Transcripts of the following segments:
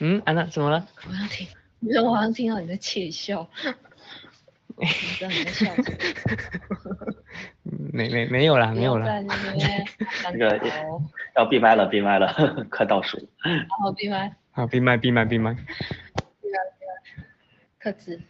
嗯，安娜怎么了？我要听，你说我好像听到你在窃笑，我知道你在笑什么。没没没有啦，没有啦。在那 个要闭麦了，闭麦了，快倒数。然后闭麦，好，闭麦闭麦闭麦。克制。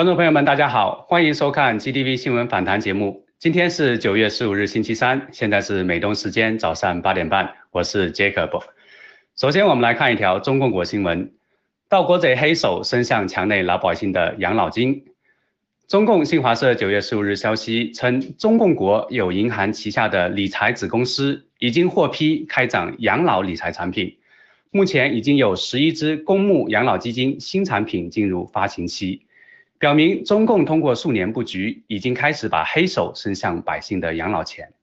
观众朋友们，大家好，欢迎收看 GTV 新闻访谈节目。今天是九月十五日，星期三，现在是美东时间早上八点半，我是 Jacob。首先，我们来看一条中共国新闻：盗国贼黑手伸向墙内老百姓的养老金。中共新华社九月十五日消息称，中共国有银行旗下的理财子公司已经获批开展养老理财产品，目前已经有十一只公募养老基金新产品进入发行期。表明中共通过数年布局，已经开始把黑手伸向百姓的养老钱。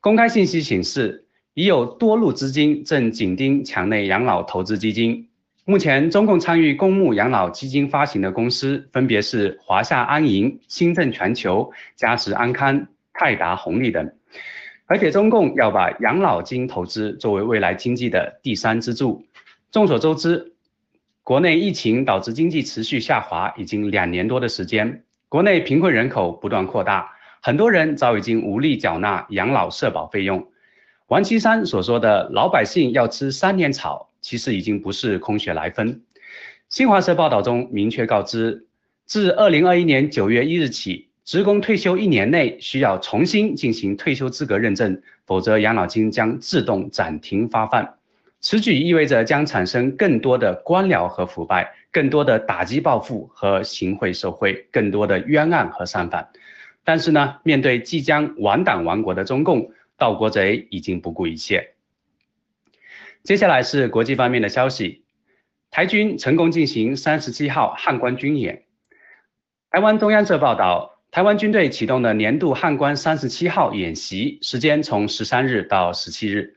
公开信息显示，已有多路资金正紧盯墙内养老投资基金。目前，中共参与公募养老基金发行的公司分别是华夏安银、新政全球、嘉实安康、泰达红利等。而且，中共要把养老金投资作为未来经济的第三支柱。众所周知。国内疫情导致经济持续下滑，已经两年多的时间。国内贫困人口不断扩大，很多人早已经无力缴纳养老社保费用。王岐山所说的“老百姓要吃三年草”，其实已经不是空穴来风。新华社报道中明确告知，自二零二一年九月一日起，职工退休一年内需要重新进行退休资格认证，否则养老金将自动暂停发放。此举意味着将产生更多的官僚和腐败，更多的打击报复和行贿受贿，更多的冤案和上访。但是呢，面对即将亡党亡国的中共，盗国贼已经不顾一切。接下来是国际方面的消息，台军成功进行三十七号汉光军演。台湾中央社报道，台湾军队启动了年度汉关三十七号演习，时间从十三日到十七日，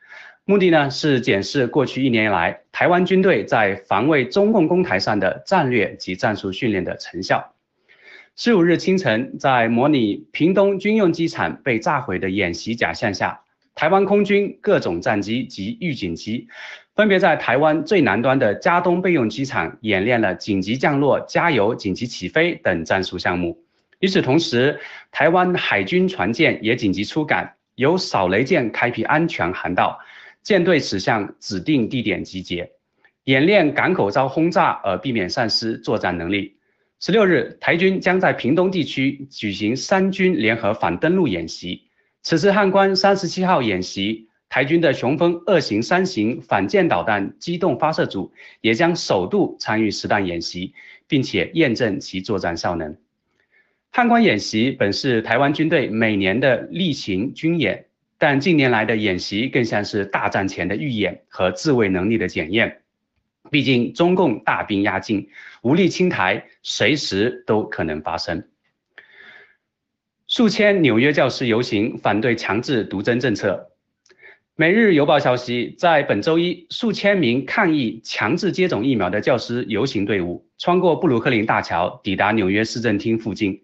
目的呢是检视过去一年以来台湾军队在防卫中共攻台上的战略及战术训练的成效。十五日清晨，在模拟屏东军用机场被炸毁的演习假象下，台湾空军各种战机及预警机分别在台湾最南端的嘉东备用机场演练了紧急降落、加油、紧急起飞等战术项目。与此同时，台湾海军船舰也紧急出港，由扫雷舰开辟安全航道，舰队驶向指定地点集结，演练港口遭轰炸而避免丧失作战能力。十六日，台军将在屏东地区举行三军联合反登陆演习。此次汉关三十七号演习，台军的雄风二型、三型反舰导弹机动发射组也将首度参与实弹演习，并且验证其作战效能。汉关演习本是台湾军队每年的例行军演，但近年来的演习更像是大战前的预演和自卫能力的检验。毕竟中共大兵压境，无力清台，随时都可能发生。数千纽约教师游行反对强制独针政策。每日邮报消息，在本周一，数千名抗议强制接种疫苗的教师游行队伍穿过布鲁克林大桥，抵达纽约市政厅附近。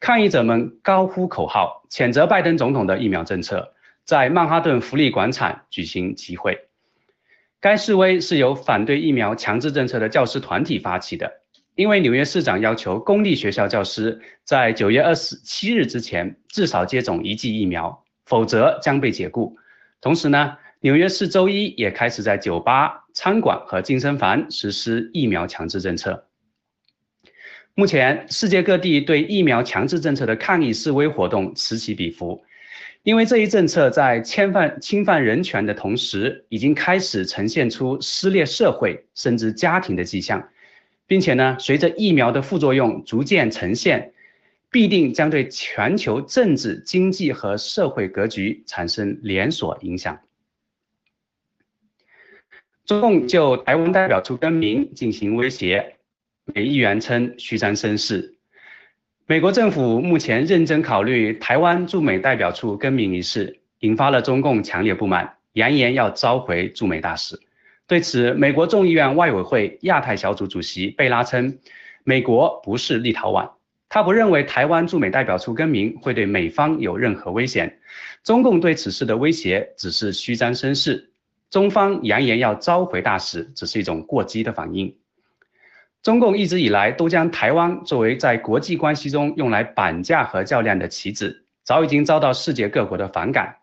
抗议者们高呼口号，谴责拜登总统的疫苗政策，在曼哈顿福利广场举行集会。该示威是由反对疫苗强制政策的教师团体发起的，因为纽约市长要求公立学校教师在九月二十七日之前至少接种一剂疫苗，否则将被解雇。同时呢，纽约市周一也开始在酒吧、餐馆和健身房实施疫苗强制政策。目前，世界各地对疫苗强制政策的抗议示威活动此起彼伏。因为这一政策在侵犯侵犯人权的同时，已经开始呈现出撕裂社会甚至家庭的迹象，并且呢，随着疫苗的副作用逐渐呈现，必定将对全球政治、经济和社会格局产生连锁影响。中共就台湾代表处更名进行威胁，美议员称虚张声势。美国政府目前认真考虑台湾驻美代表处更名一事，引发了中共强烈不满，扬言要召回驻美大使。对此，美国众议院外委会亚太小组主席贝拉称，美国不是立陶宛，他不认为台湾驻美代表处更名会对美方有任何危险。中共对此事的威胁只是虚张声势，中方扬言要召回大使，只是一种过激的反应。中共一直以来都将台湾作为在国际关系中用来绑架和较量的棋子，早已经遭到世界各国的反感。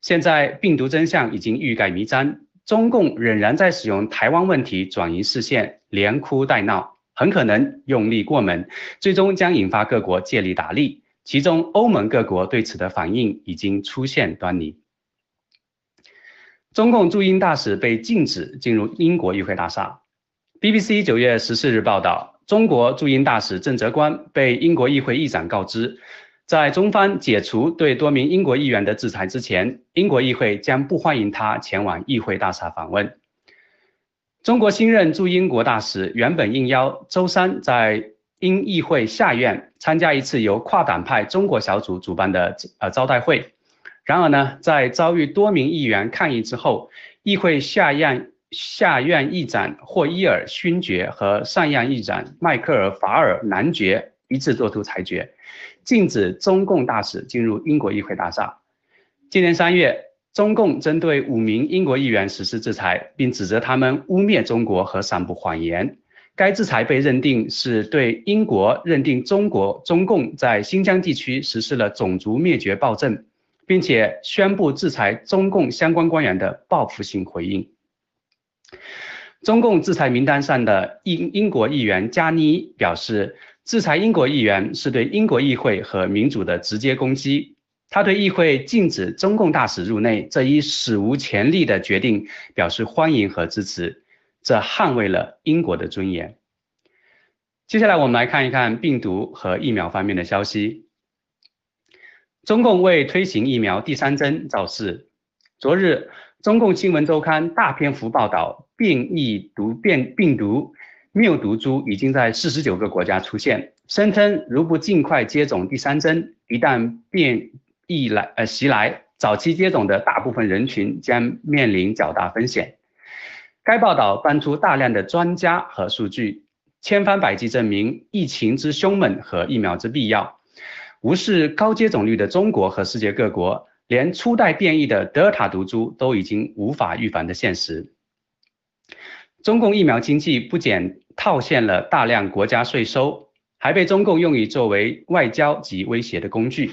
现在病毒真相已经欲盖弥彰，中共仍然在使用台湾问题转移视线，连哭带闹，很可能用力过猛，最终将引发各国借力打力。其中，欧盟各国对此的反应已经出现端倪。中共驻英大使被禁止进入英国议会大厦。BBC 九月十四日报道，中国驻英大使郑泽光被英国议会议长告知，在中方解除对多名英国议员的制裁之前，英国议会将不欢迎他前往议会大厦访问。中国新任驻英国大使原本应邀周三在英议会下院参加一次由跨党派中国小组主办的呃招待会，然而呢，在遭遇多名议员抗议之后，议会下院。下院议长霍伊尔勋爵和上院议长迈克尔法尔男爵一致作出裁决，禁止中共大使进入英国议会大厦。今年三月，中共针对五名英国议员实施制裁，并指责他们污蔑中国和散布谎言。该制裁被认定是对英国认定中国中共在新疆地区实施了种族灭绝暴政，并且宣布制裁中共相关官员的报复性回应。中共制裁名单上的英英国议员加尼表示，制裁英国议员是对英国议会和民主的直接攻击。他对议会禁止中共大使入内这一史无前例的决定表示欢迎和支持，这捍卫了英国的尊严。接下来我们来看一看病毒和疫苗方面的消息。中共为推行疫苗第三针造势，昨日。中共新闻周刊大篇幅报道变异毒变病毒缪毒株已经在四十九个国家出现，声称如不尽快接种第三针，一旦变异来呃袭来，早期接种的大部分人群将面临较大风险。该报道搬出大量的专家和数据，千方百计证明疫情之凶猛和疫苗之必要。无视高接种率的中国和世界各国，连初代变异的德尔塔毒株都已经无法预防的现实。中共疫苗经济不仅套现了大量国家税收，还被中共用于作为外交及威胁的工具，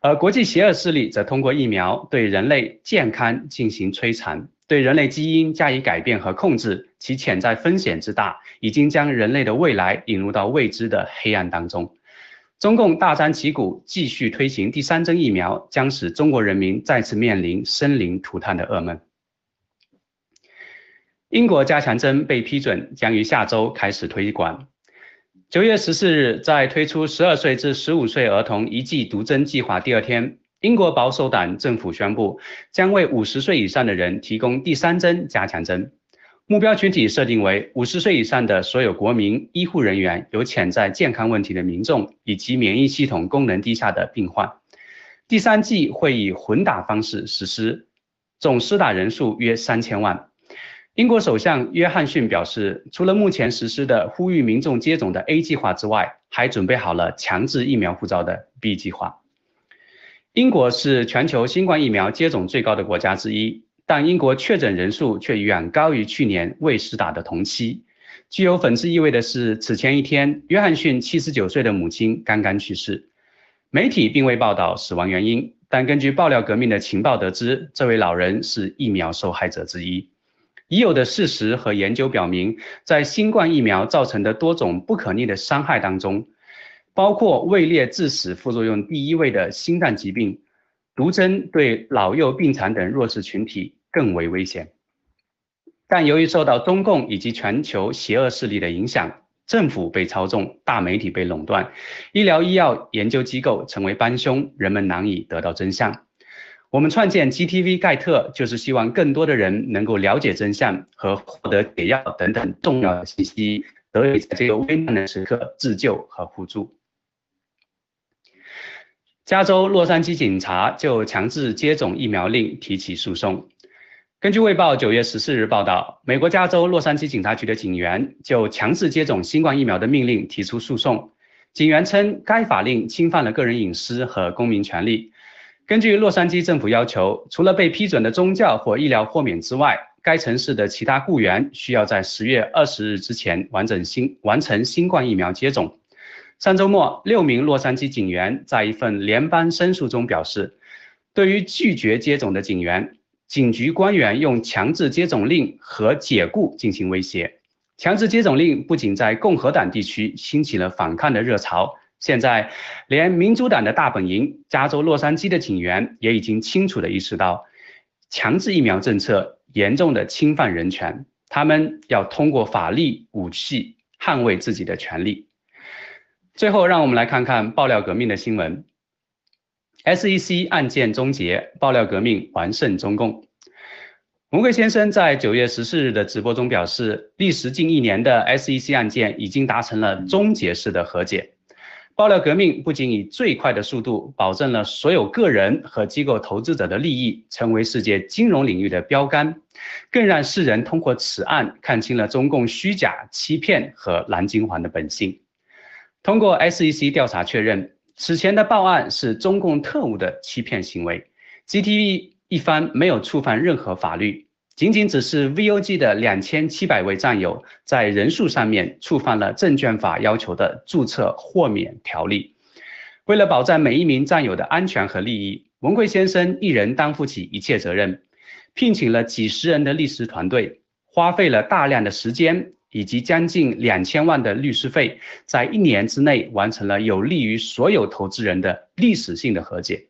而国际邪恶势力则通过疫苗对人类健康进行摧残，对人类基因加以改变和控制，其潜在风险之大，已经将人类的未来引入到未知的黑暗当中。中共大张旗鼓继续推行第三针疫苗，将使中国人民再次面临生灵涂炭的噩梦。英国加强针被批准，将于下周开始推广。九月十四日，在推出十二岁至十五岁儿童一剂毒针计划第二天，英国保守党政府宣布，将为五十岁以上的人提供第三针加强针。目标群体设定为五十岁以上的所有国民、医护人员、有潜在健康问题的民众以及免疫系统功能低下的病患。第三季会以混打方式实施，总施打人数约三千万。英国首相约翰逊表示，除了目前实施的呼吁民众接种的 A 计划之外，还准备好了强制疫苗护照的 B 计划。英国是全球新冠疫苗接种最高的国家之一。但英国确诊人数却远高于去年未施打的同期。具有讽刺意味的是，此前一天，约翰逊七十九岁的母亲刚刚去世。媒体并未报道死亡原因，但根据爆料革命的情报得知，这位老人是疫苗受害者之一。已有的事实和研究表明，在新冠疫苗造成的多种不可逆的伤害当中，包括位列致死副作用第一位的心脏疾病，毒针对老幼病残等弱势群体。更为危险，但由于受到中共以及全球邪恶势力的影响，政府被操纵，大媒体被垄断，医疗医药研究机构成为帮凶，人们难以得到真相。我们创建 GTV 盖特，就是希望更多的人能够了解真相和获得解药等等重要信息，得以在这个危难的时刻自救和互助。加州洛杉矶警察就强制接种疫苗令提起诉讼。根据《卫报》九月十四日报道，美国加州洛杉矶警察局的警员就强制接种新冠疫苗的命令提出诉讼。警员称，该法令侵犯了个人隐私和公民权利。根据洛杉矶政府要求，除了被批准的宗教或医疗豁免之外，该城市的其他雇员需要在十月二十日之前完整新完成新冠疫苗接种。上周末，六名洛杉矶警员在一份联邦申诉中表示，对于拒绝接种的警员。警局官员用强制接种令和解雇进行威胁。强制接种令不仅在共和党地区兴起了反抗的热潮，现在连民主党的大本营加州洛杉矶的警员也已经清楚地意识到，强制疫苗政策严重的侵犯人权。他们要通过法律武器捍卫自己的权利。最后，让我们来看看爆料革命的新闻。SEC 案件终结，爆料革命完胜中共。文贵先生在九月十四日的直播中表示，历时近一年的 SEC 案件已经达成了终结式的和解。爆料革命不仅以最快的速度保证了所有个人和机构投资者的利益，成为世界金融领域的标杆，更让世人通过此案看清了中共虚假、欺骗和蓝金环的本性。通过 SEC 调查确认。此前的报案是中共特务的欺骗行为，GTV 一方没有触犯任何法律，仅仅只是 VOG 的两千七百位战友在人数上面触犯了证券法要求的注册豁免条例。为了保障每一名战友的安全和利益，文贵先生一人担负起一切责任，聘请了几十人的律师团队，花费了大量的时间。以及将近两千万的律师费，在一年之内完成了有利于所有投资人的历史性的和解。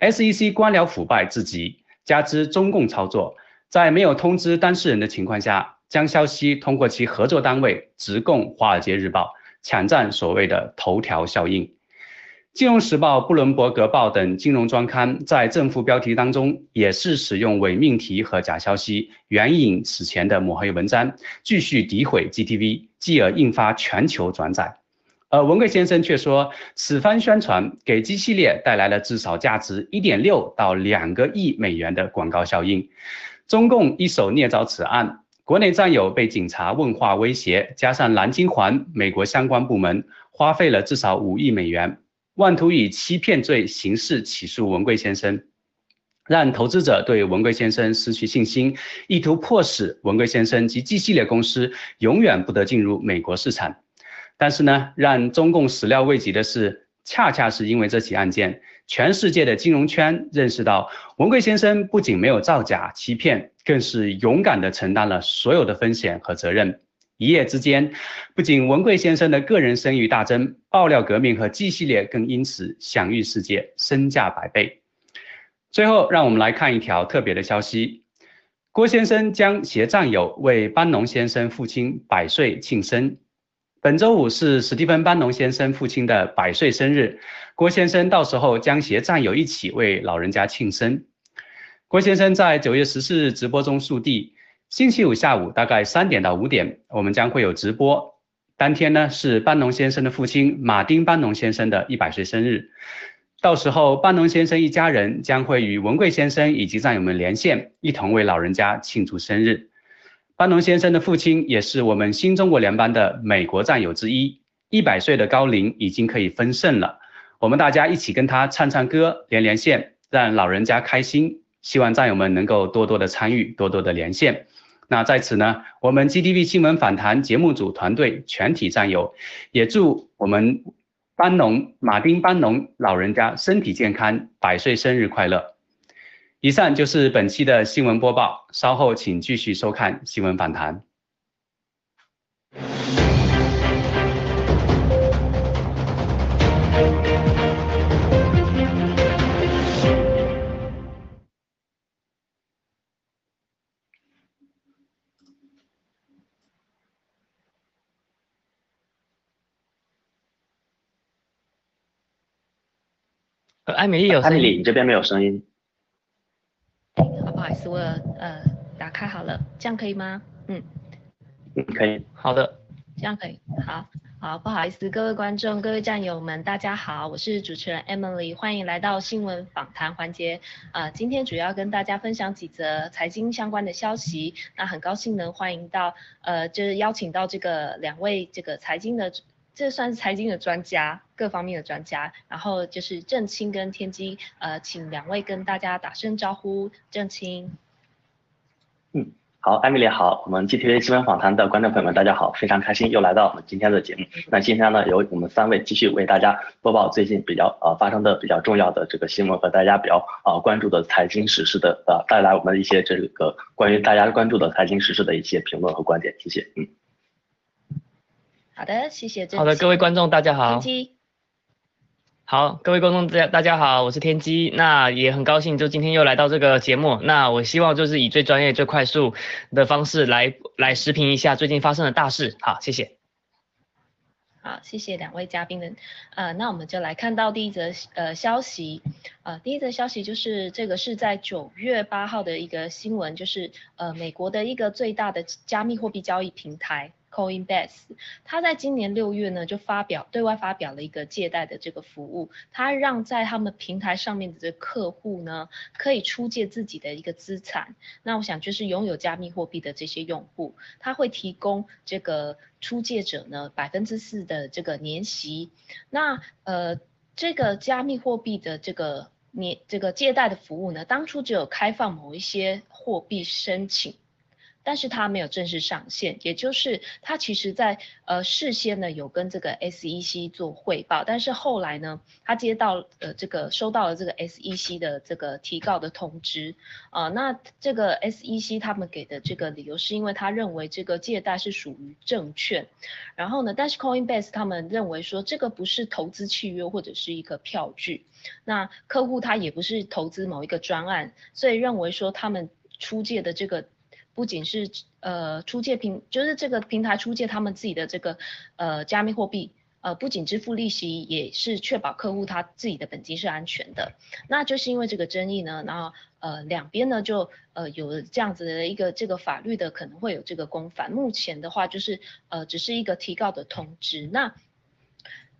SEC 官僚腐败至极，加之中共操作，在没有通知当事人的情况下，将消息通过其合作单位直供《华尔街日报》，抢占所谓的头条效应。金融时报、布伦伯格报等金融专刊在正副标题当中也是使用伪命题和假消息援引此前的抹黑文章，继续诋毁 GTV，继而引发全球转载。而文贵先生却说，此番宣传给 G 系列带来了至少价值一点六到两个亿美元的广告效应。中共一手捏造此案，国内战友被警察问话威胁，加上蓝金环美国相关部门花费了至少五亿美元。妄图以欺骗罪刑事起诉文贵先生，让投资者对文贵先生失去信心，意图迫使文贵先生及 G 系列公司永远不得进入美国市场。但是呢，让中共始料未及的是，恰恰是因为这起案件，全世界的金融圈认识到文贵先生不仅没有造假欺骗，更是勇敢地承担了所有的风险和责任。一夜之间，不仅文贵先生的个人声誉大增，爆料革命和 G 系列更因此享誉世界，身价百倍。最后，让我们来看一条特别的消息：郭先生将携战友为班农先生父亲百岁庆生。本周五是史蒂芬·班农先生父亲的百岁生日，郭先生到时候将携战友一起为老人家庆生。郭先生在九月十四日直播中述地。星期五下午大概三点到五点，我们将会有直播。当天呢是班农先生的父亲马丁·班农先生的一百岁生日，到时候班农先生一家人将会与文贵先生以及战友们连线，一同为老人家庆祝生日。班农先生的父亲也是我们新中国联邦的美国战友之一，一百岁的高龄已经可以分肾了。我们大家一起跟他唱唱歌，连连线，让老人家开心。希望战友们能够多多的参与，多多的连线。那在此呢，我们 GDP 新闻访谈节目组团队全体战友，也祝我们班农马丁班农老人家身体健康，百岁生日快乐。以上就是本期的新闻播报，稍后请继续收看新闻访谈。呃，艾米丽有艾米丽，声音。你这边没有声音。好，不好意思，我呃打开好了，这样可以吗？嗯，嗯，可以。好的，这样可以。好，好，不好意思，各位观众、各位战友们，大家好，我是主持人 Emily，欢迎来到新闻访谈环节。呃，今天主要跟大家分享几则财经相关的消息。那很高兴能欢迎到呃，就是邀请到这个两位这个财经的。这算是财经的专家，各方面的专家。然后就是郑清跟天机，呃，请两位跟大家打声招呼。郑清，好，艾米丽好，我们 GTV 新闻访谈的观众朋友们，大家好，非常开心又来到我们今天的节目。那今天呢，由我们三位继续为大家播报最近比较呃发生的比较重要的这个新闻和大家比较呃关注的财经时事的呃带来我们一些这个关于大家关注的财经时事的一些评论和观点，谢谢。嗯，好的，谢谢好的，各位观众大家天好。机，好，各位观众大家大家好，我是天机，那也很高兴就今天又来到这个节目，那我希望就是以最专业、最快速的方式来来时评一下最近发生的大事。好，谢谢。好，谢谢两位嘉宾的，呃，那我们就来看到第一则呃消息，呃，第一则消息就是这个是在九月八号的一个新闻，就是呃美国的一个最大的加密货币交易平台 Coinbase，它在今年六月呢就发表对外发表了一个借贷的这个服务，它让在他们平台上面的这客户呢可以出借自己的一个资产，那我想就是拥有加密货币的这些用户，他会提供这个出借者呢百分之四的这个年息。那呃这个加密货币的这个年这个借贷的服务呢，当初只有开放某一些货币申请。但是它没有正式上线，也就是它其实在呃事先呢有跟这个 SEC 做汇报，但是后来呢，他接到呃这个收到了这个 SEC 的这个提告的通知，啊、那这个 SEC 他们给的这个理由是因为他认为这个借贷是属于证券，然后呢，但是 Coinbase 他们认为说这个不是投资契约或者是一个票据，那客户他也不是投资某一个专案，所以认为说他们出借的这个。不仅是呃出借平，就是这个平台出借他们自己的这个呃加密货币，呃，不仅支付利息，也是确保客户他自己的本金是安全的。那就是因为这个争议呢，然后呃两边呢就呃有这样子的一个这个法律的可能会有这个公反。目前的话就是呃只是一个提告的通知。那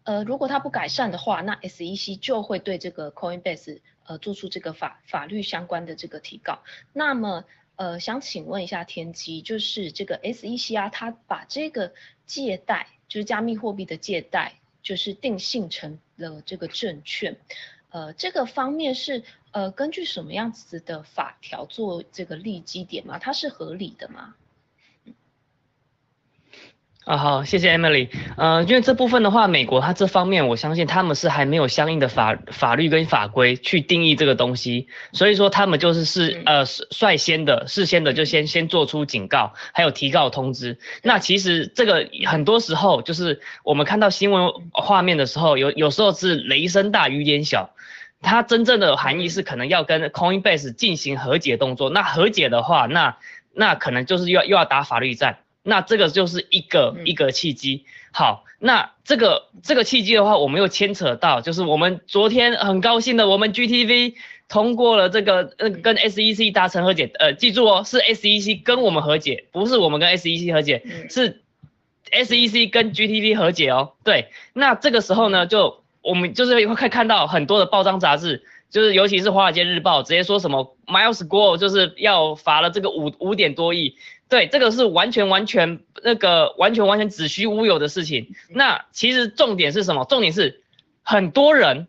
呃如果他不改善的话，那 SEC 就会对这个 Coinbase 呃做出这个法法律相关的这个提告。那么呃想请问一下天机，就是这个 SECR，它把这个借贷。就是加密货币的借贷，就是定性成了这个证券，呃，这个方面是呃根据什么样子的法条做这个立基点吗？它是合理的吗？啊好，谢谢 Emily。呃，因为这部分的话，美国它这方面，我相信他们是还没有相应的法法律跟法规去定义这个东西，所以说他们就是是呃率先的事先的就先先做出警告，还有提告通知。那其实这个很多时候就是我们看到新闻画面的时候，有有时候是雷声大雨点小，它真正的含义是可能要跟 Coinbase 进行和解动作。那和解的话，那那可能就是又又要打法律战。那这个就是一个一个契机。好，那这个这个契机的话，我们又牵扯到，就是我们昨天很高兴的，我们 GTV 通过了这个呃跟 SEC 达成和解。呃，记住哦，是 SEC 跟我们和解，不是我们跟 SEC 和解，是 SEC 跟 GTV 和解哦。对，那这个时候呢，就我们就是会看到很多的报章杂志，就是尤其是华尔街日报，直接说什么 Miles Gore 就是要罚了这个五五点多亿。对，这个是完全完全那个完全完全子虚乌有的事情。那其实重点是什么？重点是很多人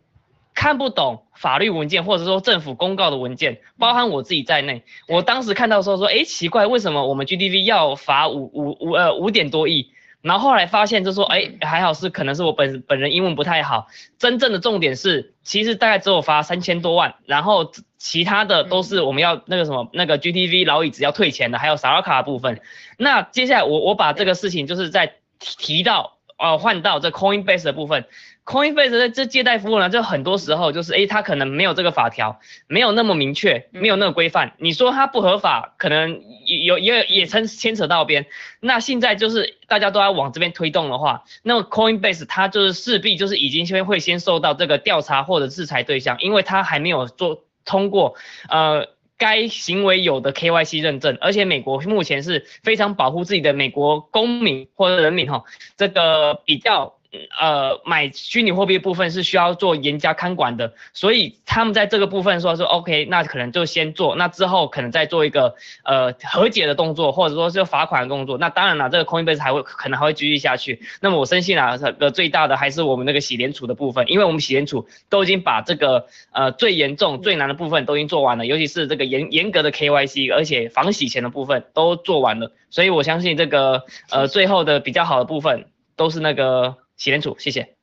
看不懂法律文件，或者说政府公告的文件，包含我自己在内。我当时看到时候说，哎，奇怪，为什么我们 GDP 要罚五五五呃五点多亿？然后后来发现就说，哎，还好是可能是我本本人英文不太好。真正的重点是，其实大概只有罚三千多万，然后其他的都是我们要那个什么那个 GTV 老椅子要退钱的，还有萨拉卡的部分。那接下来我我把这个事情就是在提到呃换到这 Coinbase 的部分。Coinbase 的这借贷服务呢，就很多时候就是，诶，它可能没有这个法条，没有那么明确，没有那个规范。你说它不合法，可能有也也牵牵扯到边。那现在就是大家都要往这边推动的话，那么 Coinbase 它就是势必就是已经先会先受到这个调查或者制裁对象，因为它还没有做通过呃该行为有的 KYC 认证，而且美国目前是非常保护自己的美国公民或者人民哈，这个比较。呃，买虚拟货币部分是需要做严加看管的，所以他们在这个部分说说 OK，那可能就先做，那之后可能再做一个呃和解的动作，或者说是罚款的动作。那当然了，这个 Coinbase 还会可能还会继续下去。那么我深信啊，这个最大的还是我们那个洗联储的部分，因为我们洗联储都已经把这个呃最严重最难的部分都已经做完了，尤其是这个严严格的 KYC，而且防洗钱的部分都做完了，所以我相信这个呃最后的比较好的部分都是那个。洗脸组，谢谢。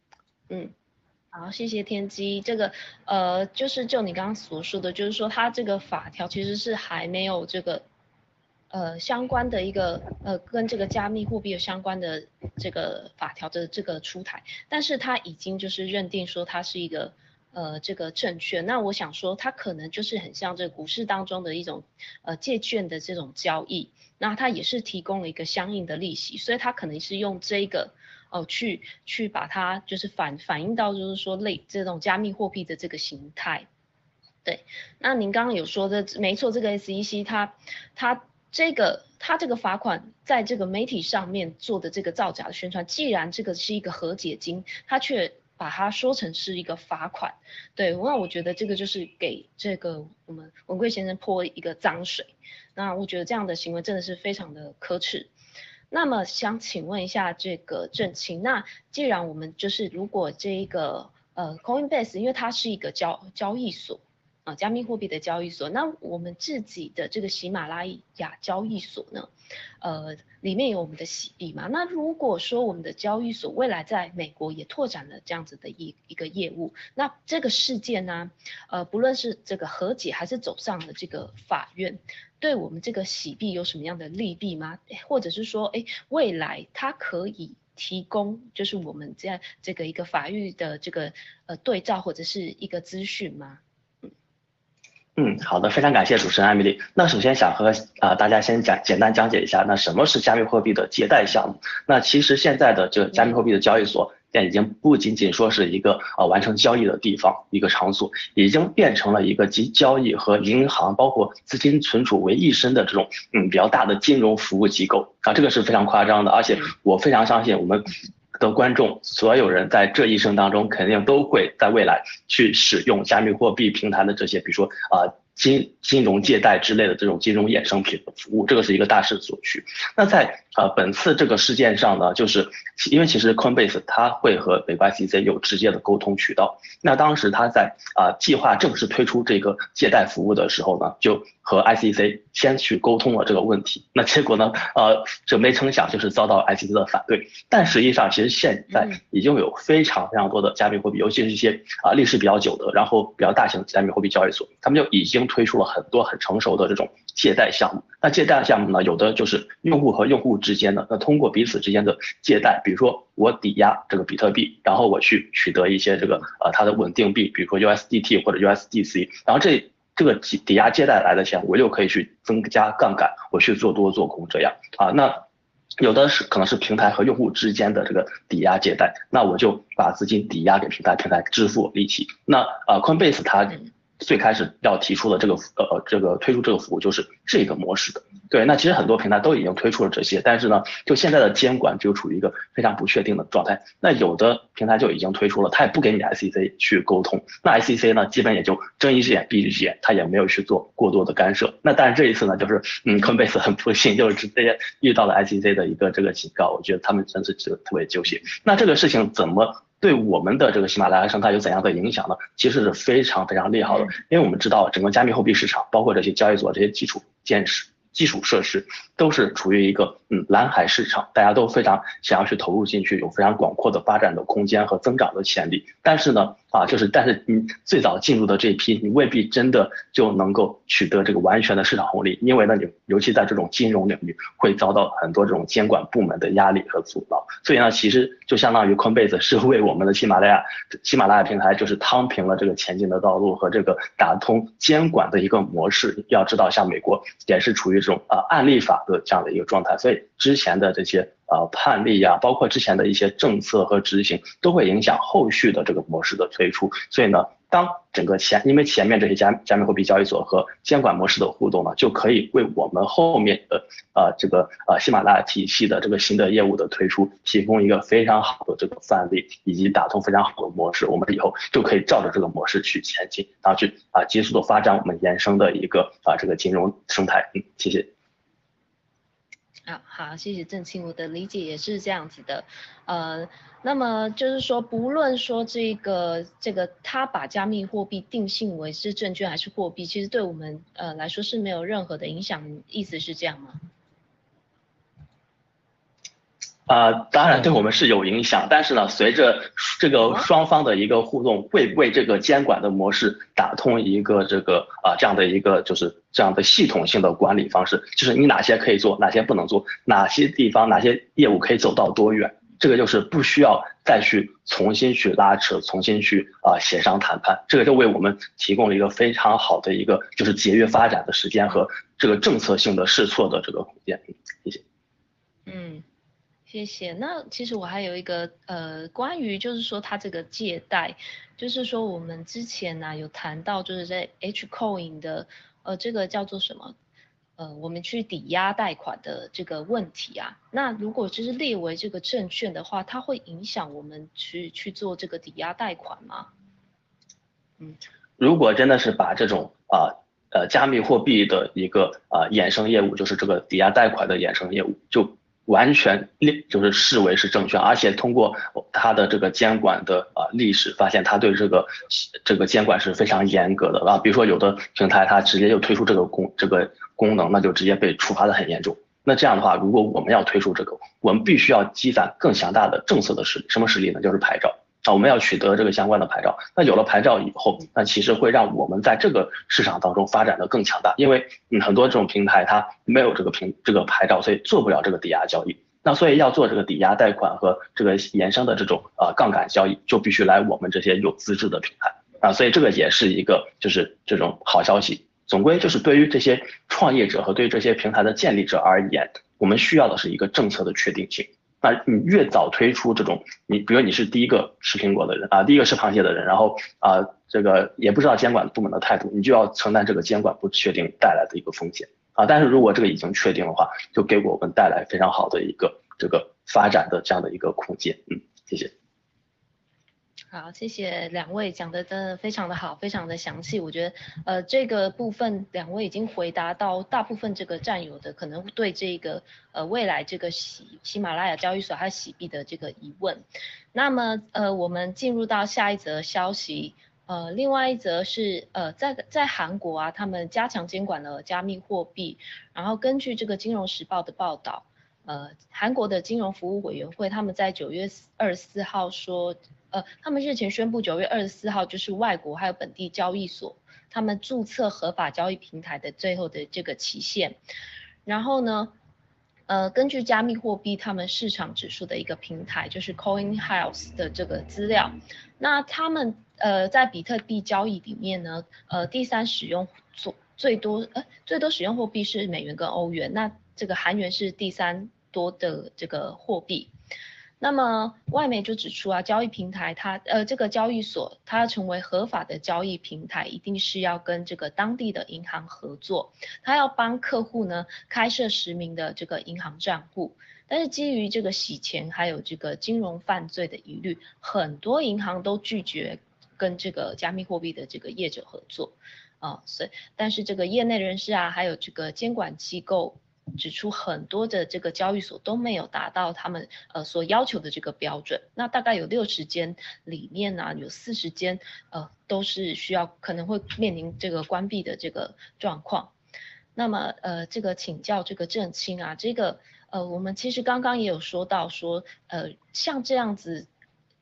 嗯，好，谢谢天机。这个呃，就是就你刚刚所说的，就是说它这个法条其实是还没有这个呃相关的一个呃跟这个加密货币有相关的这个法条的这个出台，但是它已经就是认定说它是一个呃这个证券。那我想说，它可能就是很像这股市当中的一种呃借券的这种交易，那它也是提供了一个相应的利息，所以它可能是用这个。哦，去去把它就是反反映到就是说类这种加密货币的这个形态，对。那您刚刚有说的没错，这个 SEC 它它这个它这个罚款在这个媒体上面做的这个造假的宣传，既然这个是一个和解金，它却把它说成是一个罚款，对。那我觉得这个就是给这个我们文贵先生泼一个脏水。那我觉得这样的行为真的是非常的可耻。那么想请问一下这个郑清，那既然我们就是如果这一个呃 Coinbase，因为它是一个交交易所啊，加密货币的交易所，那我们自己的这个喜马拉雅交易所呢，呃，里面有我们的喜币嘛？那如果说我们的交易所未来在美国也拓展了这样子的一一个业务，那这个事件呢，呃，不论是这个和解还是走上了这个法院。对我们这个洗币有什么样的利弊吗？或者是说，哎，未来它可以提供，就是我们这样这个一个法律的这个呃对照或者是一个资讯吗？嗯，好的，非常感谢主持人艾米丽。那首先想和啊大家先讲简单讲解一下，那什么是加密货币的借贷项目？那其实现在的这个加密货币的交易所。店已经不仅仅说是一个呃完成交易的地方，一个场所，已经变成了一个集交易和银行包括资金存储为一身的这种嗯比较大的金融服务机构啊，这个是非常夸张的，而且我非常相信我们的观众所有人在这一生当中肯定都会在未来去使用加密货币平台的这些，比如说啊。金金融借贷之类的这种金融衍生品的服务，这个是一个大势所趋。那在呃本次这个事件上呢，就是因为其实 Coinbase 它会和美国 SEC 有直接的沟通渠道。那当时他在啊计划正式推出这个借贷服务的时候呢，就和 ICC 先去沟通了这个问题。那结果呢，呃，这没成想就是遭到 ICC 的反对。但实际上，其实现在已经有非常非常多的加密货币，尤其是一些啊历史比较久的，然后比较大型的加密货币交易所，他们就已经。推出了很多很成熟的这种借贷项目，那借贷项目呢，有的就是用户和用户之间的，那通过彼此之间的借贷，比如说我抵押这个比特币，然后我去取得一些这个呃它的稳定币，比如说 USDT 或者 USDC，然后这这个抵抵押借贷来的钱，我又可以去增加杠杆，我去做多做空这样。啊，那有的是可能是平台和用户之间的这个抵押借贷，那我就把资金抵押给平台，平台支付利息，那呃 Coinbase 它。最开始要提出的这个呃这个推出这个服务就是这个模式的，对，那其实很多平台都已经推出了这些，但是呢，就现在的监管就处于一个非常不确定的状态。那有的平台就已经推出了，他也不给你 SEC 去沟通，那 SEC 呢，基本也就睁一只眼闭一只眼，他也没有去做过多的干涉。那但是这一次呢，就是嗯，Coinbase 很不幸，就是直接遇到了 SEC 的一个这个警告，我觉得他们真是就特别揪心。那这个事情怎么？对我们的这个喜马拉雅生态有怎样的影响呢？其实是非常非常利好的，因为我们知道整个加密货币市场，包括这些交易所这些基础建设。基础设施都是处于一个嗯蓝海市场，大家都非常想要去投入进去，有非常广阔的发展的空间和增长的潜力。但是呢，啊，就是但是你最早进入的这一批，你未必真的就能够取得这个完全的市场红利，因为呢，你尤其在这种金融领域会遭到很多这种监管部门的压力和阻挠。所以呢，其实就相当于 Coinbase 是 为我们的喜马拉雅喜马拉雅平台就是趟平了这个前进的道路和这个打通监管的一个模式。要知道，像美国也是处于这种呃案例法的这样的一个状态，所以之前的这些呃判例呀，包括之前的一些政策和执行，都会影响后续的这个模式的推出。所以呢。当整个前，因为前面这些加加密货币交易所和监管模式的互动呢，就可以为我们后面的呃这个呃喜马拉雅体系的这个新的业务的推出提供一个非常好的这个范例，以及打通非常好的模式，我们以后就可以照着这个模式去前进，然后去啊急速的发展我们延伸的一个啊这个金融生态。嗯，谢谢。啊，好，谢谢郑清，我的理解也是这样子的，呃，那么就是说，不论说这个这个他把加密货币定性为是证券还是货币，其实对我们呃来说是没有任何的影响，意思是这样吗？啊，当然对我们是有影响，但是呢，随着这个双方的一个互动，会为这个监管的模式打通一个这个啊这样的一个就是这样的系统性的管理方式，就是你哪些可以做，哪些不能做，哪些地方哪些业务可以走到多远，这个就是不需要再去重新去拉扯，重新去啊协商谈判，这个就为我们提供了一个非常好的一个就是节约发展的时间和这个政策性的试错的这个空间，谢谢。嗯。谢谢。那其实我还有一个呃，关于就是说它这个借贷，就是说我们之前呢有谈到，就是在 H coin 的呃这个叫做什么呃，我们去抵押贷款的这个问题啊。那如果就是列为这个证券的话，它会影响我们去去做这个抵押贷款吗？嗯，如果真的是把这种啊呃加密货币的一个啊衍生业务，就是这个抵押贷款的衍生业务就。完全列就是视为是正确，而且通过它的这个监管的啊历史，发现它对这个这个监管是非常严格的啊。比如说有的平台它直接就推出这个功这个功能，那就直接被处罚的很严重。那这样的话，如果我们要推出这个，我们必须要积攒更强大的政策的实力。什么实力呢？就是牌照。啊，我们要取得这个相关的牌照。那有了牌照以后，那其实会让我们在这个市场当中发展的更强大。因为嗯，很多这种平台它没有这个平这个牌照，所以做不了这个抵押交易。那所以要做这个抵押贷款和这个衍生的这种呃杠杆交易，就必须来我们这些有资质的平台啊。所以这个也是一个就是这种好消息。总归就是对于这些创业者和对于这些平台的建立者而言，我们需要的是一个政策的确定性。那你越早推出这种，你比如你是第一个吃苹果的人啊，第一个吃螃蟹的人，然后啊这个也不知道监管部门的态度，你就要承担这个监管不确定带来的一个风险啊。但是如果这个已经确定的话，就给我们带来非常好的一个这个发展的这样的一个空间。嗯，谢谢。好，谢谢两位讲的真的非常的好，非常的详细。我觉得，呃，这个部分两位已经回答到大部分这个战友的可能对这个呃未来这个喜喜马拉雅交易所还有喜币的这个疑问。那么，呃，我们进入到下一则消息，呃，另外一则是呃在在韩国啊，他们加强监管了加密货币，然后根据这个金融时报的报道，呃，韩国的金融服务委员会他们在九月二十四号说。呃，他们日前宣布九月二十四号就是外国还有本地交易所他们注册合法交易平台的最后的这个期限。然后呢，呃，根据加密货币他们市场指数的一个平台，就是 Coin House 的这个资料，那他们呃在比特币交易里面呢，呃第三使用最最多呃最多使用货币是美元跟欧元，那这个韩元是第三多的这个货币。那么外媒就指出啊，交易平台它呃这个交易所它要成为合法的交易平台，一定是要跟这个当地的银行合作，它要帮客户呢开设实名的这个银行账户。但是基于这个洗钱还有这个金融犯罪的疑虑，很多银行都拒绝跟这个加密货币的这个业者合作啊。所以但是这个业内人士啊，还有这个监管机构。指出很多的这个交易所都没有达到他们呃所要求的这个标准，那大概有六十间里面呢，有四十间呃都是需要可能会面临这个关闭的这个状况。那么呃这个请教这个郑清啊，这个呃我们其实刚刚也有说到说呃像这样子。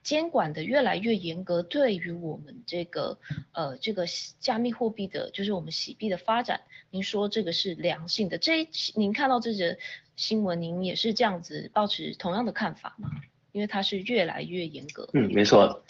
监管的越来越严格，对于我们这个呃这个加密货币的，就是我们洗币的发展，您说这个是良性的？这您看到这则新闻，您也是这样子保持同样的看法吗？因为它是越来越严格。嗯，没错。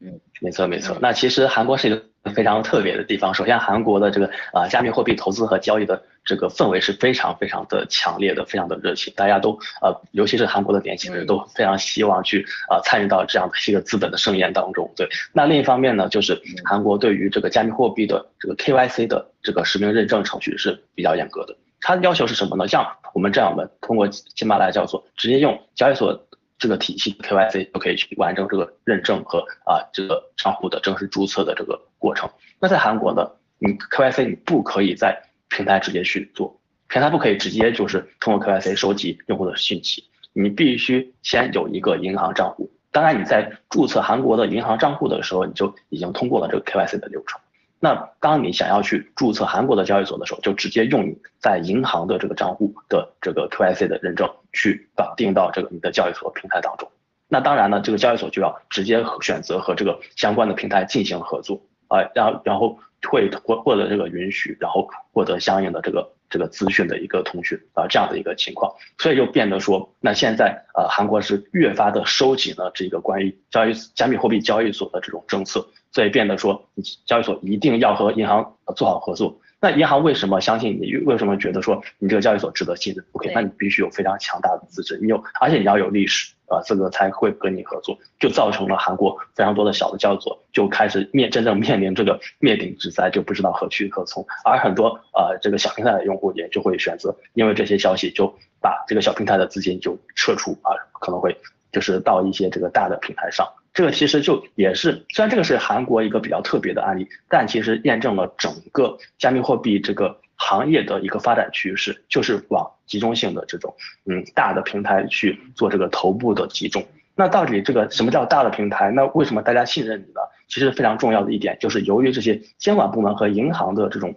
嗯，没错没错。那其实韩国是一个非常特别的地方。首先，韩国的这个啊加密货币投资和交易的这个氛围是非常非常的强烈的，非常的热情。大家都呃，尤其是韩国的年轻人都非常希望去啊参与到这样的一个资本的盛宴当中。对。那另一方面呢，就是韩国对于这个加密货币的这个 KYC 的这个实名认证程序是比较严格的。它的要求是什么呢？像我们这样的通过喜马拉雅交易所直接用交易所。这个体系 KYC 就可以去完成这个认证和啊这个账户的正式注册的这个过程。那在韩国呢，你 KYC 你不可以在平台直接去做，平台不可以直接就是通过 KYC 收集用户的信息，你必须先有一个银行账户。当然你在注册韩国的银行账户的时候，你就已经通过了这个 KYC 的流程。那当你想要去注册韩国的交易所的时候，就直接用你在银行的这个账户的这个 KYC 的认证去绑定到这个你的交易所平台当中。那当然呢，这个交易所就要直接选择和这个相关的平台进行合作啊，然后然后会获获得这个允许，然后获得相应的这个这个资讯的一个通讯啊这样的一个情况，所以就变得说，那现在呃韩国是越发的收紧了这个关于交易加密货币交易所的这种政策。所以变得说，交易所一定要和银行做好合作。那银行为什么相信你？为什么觉得说你这个交易所值得信任？OK，那你必须有非常强大的资质，你有，而且你要有历史啊，这个才会跟你合作。就造成了韩国非常多的小的交易所就开始面真正面临这个灭顶之灾，就不知道何去何从。而很多呃这个小平台的用户也就会选择，因为这些消息就把这个小平台的资金就撤出啊，可能会就是到一些这个大的平台上。这个其实就也是，虽然这个是韩国一个比较特别的案例，但其实验证了整个加密货币这个行业的一个发展趋势，就是往集中性的这种嗯大的平台去做这个头部的集中。那到底这个什么叫大的平台？那为什么大家信任你呢？其实非常重要的一点就是由于这些监管部门和银行的这种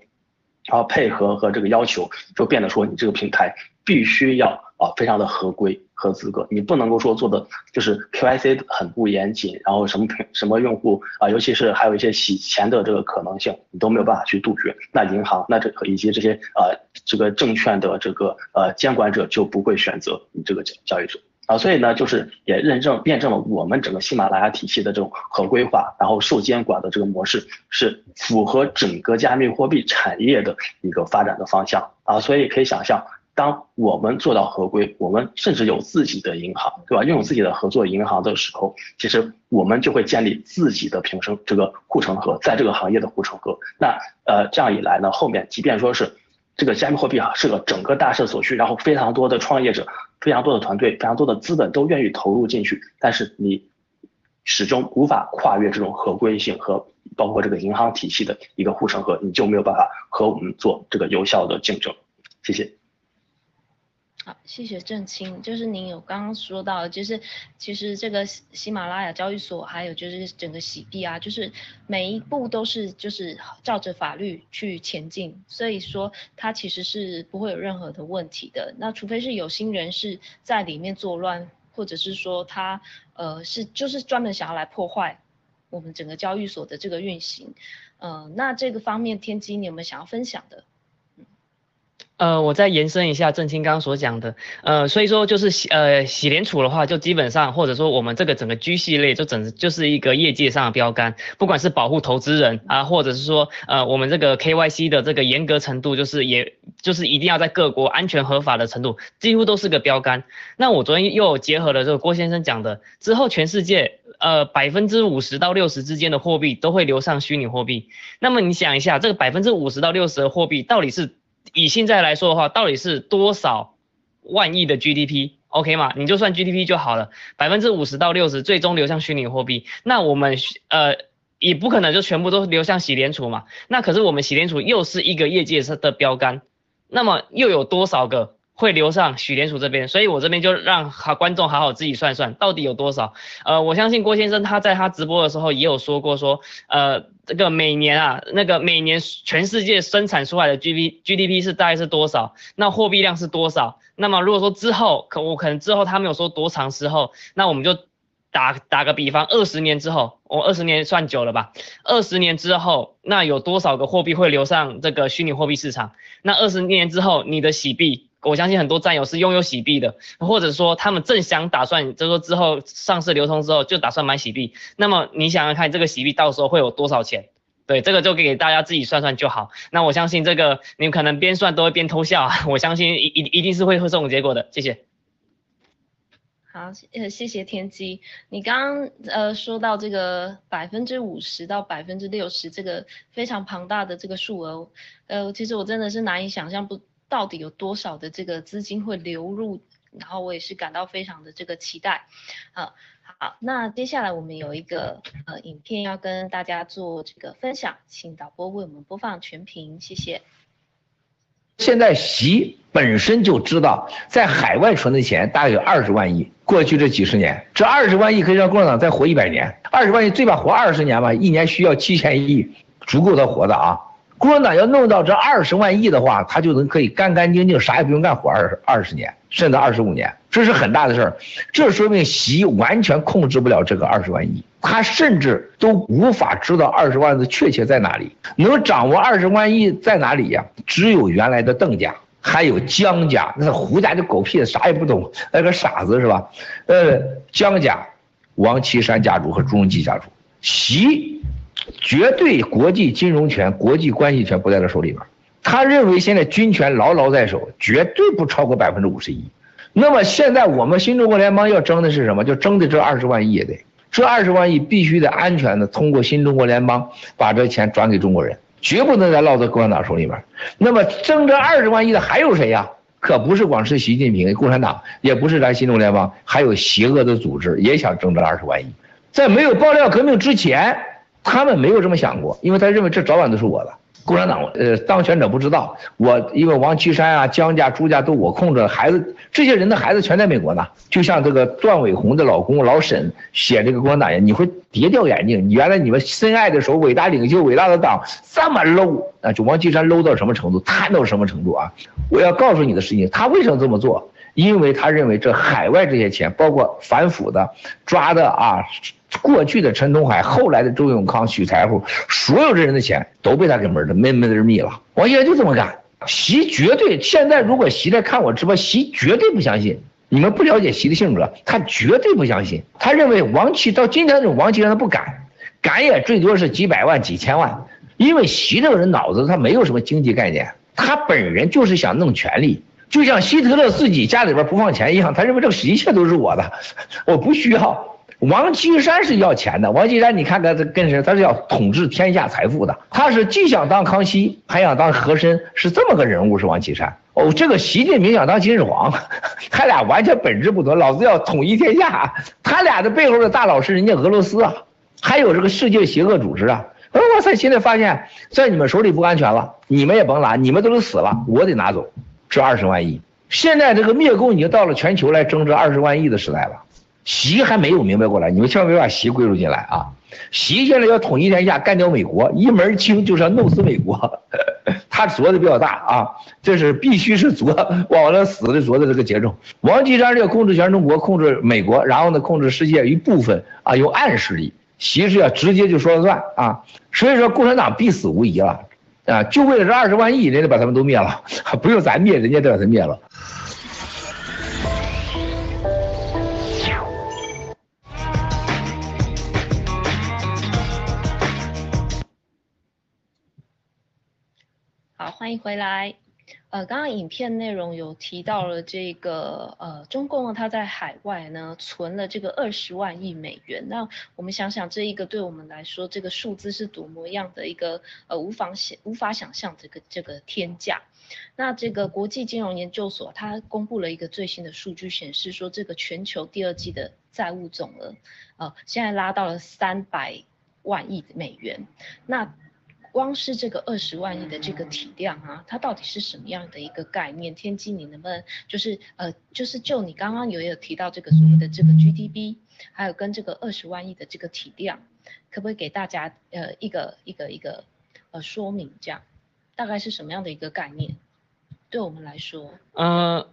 然后配合和这个要求，就变得说你这个平台必须要啊非常的合规。和资格，你不能够说做的就是 KYC 很不严谨，然后什么什么用户啊，尤其是还有一些洗钱的这个可能性，你都没有办法去杜绝。那银行那这以及这些呃这个证券的这个呃监管者就不会选择你这个交交易者啊，所以呢，就是也认证验证了我们整个喜马拉雅体系的这种合规化，然后受监管的这个模式是符合整个加密货币产业的一个发展的方向啊，所以可以想象。当我们做到合规，我们甚至有自己的银行，对吧？拥有自己的合作银行的时候，其实我们就会建立自己的平生这个护城河，在这个行业的护城河。那呃，这样一来呢，后面即便说是这个加密货币啊是个整个大势所趋，然后非常多的创业者、非常多的团队、非常多的资本都愿意投入进去，但是你始终无法跨越这种合规性和包括这个银行体系的一个护城河，你就没有办法和我们做这个有效的竞争。谢谢。好，谢谢郑清。就是您有刚刚说到，就是其实这个喜马拉雅交易所，还有就是整个洗币啊，就是每一步都是就是照着法律去前进，所以说它其实是不会有任何的问题的。那除非是有心人士在里面作乱，或者是说他呃是就是专门想要来破坏我们整个交易所的这个运行。呃，那这个方面，天机你有没有想要分享的？呃，我再延伸一下郑清刚所讲的，呃，所以说就是洗呃洗联储的话，就基本上或者说我们这个整个 G 系列就整就是一个业界上的标杆，不管是保护投资人啊，或者是说呃我们这个 KYC 的这个严格程度，就是也就是一定要在各国安全合法的程度，几乎都是个标杆。那我昨天又结合了这个郭先生讲的，之后全世界呃百分之五十到六十之间的货币都会流上虚拟货币，那么你想一下，这个百分之五十到六十的货币到底是？以现在来说的话，到底是多少万亿的 GDP？OK 吗？你就算 GDP 就好了，百分之五十到六十最终流向虚拟货币，那我们呃也不可能就全部都流向洗联储嘛。那可是我们洗联储又是一个业界的标杆，那么又有多少个？会流上许联储这边，所以我这边就让好观众好好自己算算，到底有多少？呃，我相信郭先生他在他直播的时候也有说过，说呃这个每年啊，那个每年全世界生产出来的 G D G D P 是大概是多少？那货币量是多少？那么如果说之后可我可能之后他没有说多长时候，那我们就打打个比方，二十年之后，我二十年算久了吧？二十年之后，那有多少个货币会流上这个虚拟货币市场？那二十年之后，你的洗币？我相信很多战友是拥有洗币的，或者说他们正想打算，就是说之后上市流通之后就打算买洗币。那么你想想看，这个洗币到时候会有多少钱？对，这个就给大家自己算算就好。那我相信这个你们可能边算都会边偷笑啊。我相信一一一定是会会这种结果的。谢谢。好，呃，谢谢天机。你刚刚呃说到这个百分之五十到百分之六十这个非常庞大的这个数额，呃，其实我真的是难以想象不。到底有多少的这个资金会流入？然后我也是感到非常的这个期待。好，好，那接下来我们有一个呃影片要跟大家做这个分享，请导播为我们播放全屏，谢谢。现在习本身就知道，在海外存的钱大概有二十万亿，过去这几十年，这二十万亿可以让共产党再活一百年。二十万亿最起码活二十年吧，一年需要七千亿，足够他活的啊。共产党要弄到这二十万亿的话，他就能可以干干净净，啥也不用干，活二二十年，甚至二十五年，这是很大的事儿。这说明习完全控制不了这个二十万亿，他甚至都无法知道二十万的确切在哪里。能掌握二十万亿在哪里呀？只有原来的邓家，还有江家，那胡家就狗屁，啥也不懂，那个傻子是吧？呃，江家、王岐山家族和朱镕基家族，习。绝对国际金融权、国际关系权不在他手里边，他认为现在军权牢牢在手，绝对不超过百分之五十一。那么现在我们新中国联邦要争的是什么？就争的这二十万亿也得，这二十万亿必须得安全的通过新中国联邦把这钱转给中国人，绝不能再落到共产党手里面。那么争这二十万亿的还有谁呀？可不是光是习近平、共产党，也不是咱新中国联邦，还有邪恶的组织也想争这二十万亿。在没有爆料革命之前。他们没有这么想过，因为他认为这早晚都是我的。共产党，呃，当权者不知道我，因为王岐山啊、江家、朱家都我控制，孩子这些人的孩子全在美国呢。就像这个段伟宏的老公老沈写这个共产党人，你会跌掉眼镜。原来你们深爱的时候，伟大领袖、伟大的党这么 low 啊！就王岐山 low 到什么程度，贪到什么程度啊！我要告诉你的事情，他为什么这么做？因为他认为这海外这些钱，包括反腐的、抓的啊。过去的陈东海，后来的周永康、许财富，所有这人的钱都被他给门的闷闷的密了。王先生就这么干，习绝对现在如果习在看我直播，习绝对不相信。你们不了解习的性格，他绝对不相信。他认为王琦到今天这种王岐山他不敢，敢也最多是几百万、几千万。因为习这个人脑子他没有什么经济概念，他本人就是想弄权力。就像希特勒自己家里边不放钱一样，他认为这个一切都是我的，我不需要。王岐山是要钱的，王岐山你看他跟谁？他是要统治天下财富的，他是既想当康熙，还想当和珅，是这么个人物，是王岐山。哦，这个习近平想当秦始皇，他俩完全本质不同。老子要统一天下，他俩的背后的大佬是人家俄罗斯啊，还有这个世界邪恶组织啊。哇塞，现在发现，在你们手里不安全了，你们也甭拿，你们都是死了，我得拿走这二十万亿。现在这个灭共已经到了全球来争这二十万亿的时代了。习还没有明白过来，你们千万别把习归入进来啊！习现在要统一天下，干掉美国，一门清就是要弄死美国。他做的比较大啊，这是必须是做 往了死的做的这个节奏。王岐山要控制全中国，控制美国，然后呢控制世界一部分啊，有暗势力。习是要直接就说了算啊，所以说共产党必死无疑了啊！就为了这二十万亿，人家把他们都灭了，不用咱灭，人家都把他灭了。欢迎回来。呃，刚刚影片内容有提到了这个，呃，中共它在海外呢存了这个二十万亿美元。那我们想想，这一个对我们来说，这个数字是多么样的一个，呃，无法想无法想象这个这个天价。那这个国际金融研究所它公布了一个最新的数据，显示说这个全球第二季的债务总额，呃，现在拉到了三百万亿美元。那光是这个二十万亿的这个体量啊，它到底是什么样的一个概念？天机，你能不能就是呃，就是就你刚刚有有提到这个所谓的这个 GDP，还有跟这个二十万亿的这个体量，可不可以给大家呃一个一个一个呃说明？这样大概是什么样的一个概念？对我们来说，呃。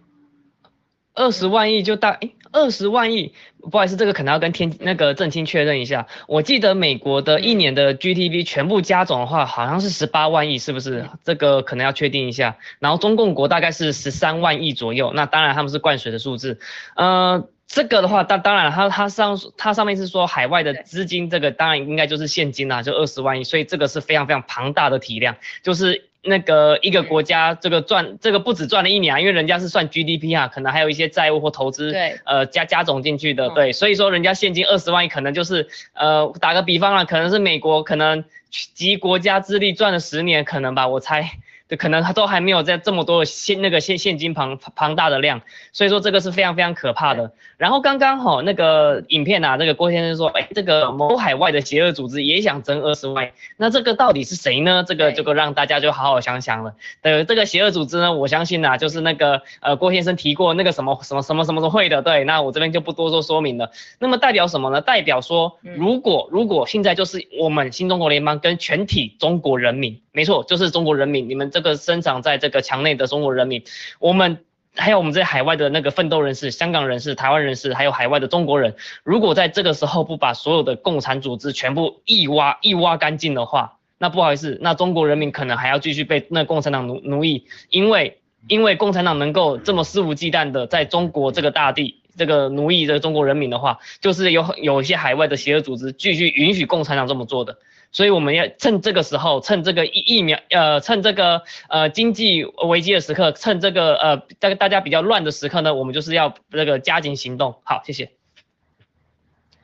二十万亿就大诶，二十万亿，不好意思，这个可能要跟天那个郑清确认一下。我记得美国的一年的 GDP 全部加总的话，好像是十八万亿，是不是？这个可能要确定一下。然后中共国大概是十三万亿左右，那当然他们是灌水的数字。呃，这个的话，当当然，它它上它上面是说海外的资金，这个当然应该就是现金啦，就二十万亿，所以这个是非常非常庞大的体量，就是。那个一个国家这个赚这个不止赚了一年啊，因为人家是算 GDP 啊，可能还有一些债务或投资，对，呃加加总进去的，对，所以说人家现金二十万亿，可能就是呃打个比方啊，可能是美国可能集国家之力赚了十年，可能吧，我猜。就可能他都还没有在这么多现那个现现金庞庞大的量，所以说这个是非常非常可怕的。然后刚刚好那个影片啊，这个郭先生说，哎，这个某海外的邪恶组织也想争二十万，那这个到底是谁呢？这个这个让大家就好好想想了。对，这个邪恶组织呢，我相信呐，就是那个呃郭先生提过那个什么什么什么什么会的，对，那我这边就不多做说明了。那么代表什么呢？代表说，如果如果现在就是我们新中国联邦跟全体中国人民。没错，就是中国人民，你们这这个生长在这个墙内的中国人民，我们还有我们在海外的那个奋斗人士、香港人士、台湾人士，还有海外的中国人，如果在这个时候不把所有的共产组织全部一挖一挖干净的话，那不好意思，那中国人民可能还要继续被那共产党奴奴役，因为因为共产党能够这么肆无忌惮的在中国这个大地这个奴役这中国人民的话，就是有有一些海外的邪恶组织继续允许共产党这么做的。所以我们要趁这个时候，趁这个疫疫苗，呃，趁这个呃经济危机的时刻，趁这个呃大大家比较乱的时刻呢，我们就是要那个加紧行动。好，谢谢。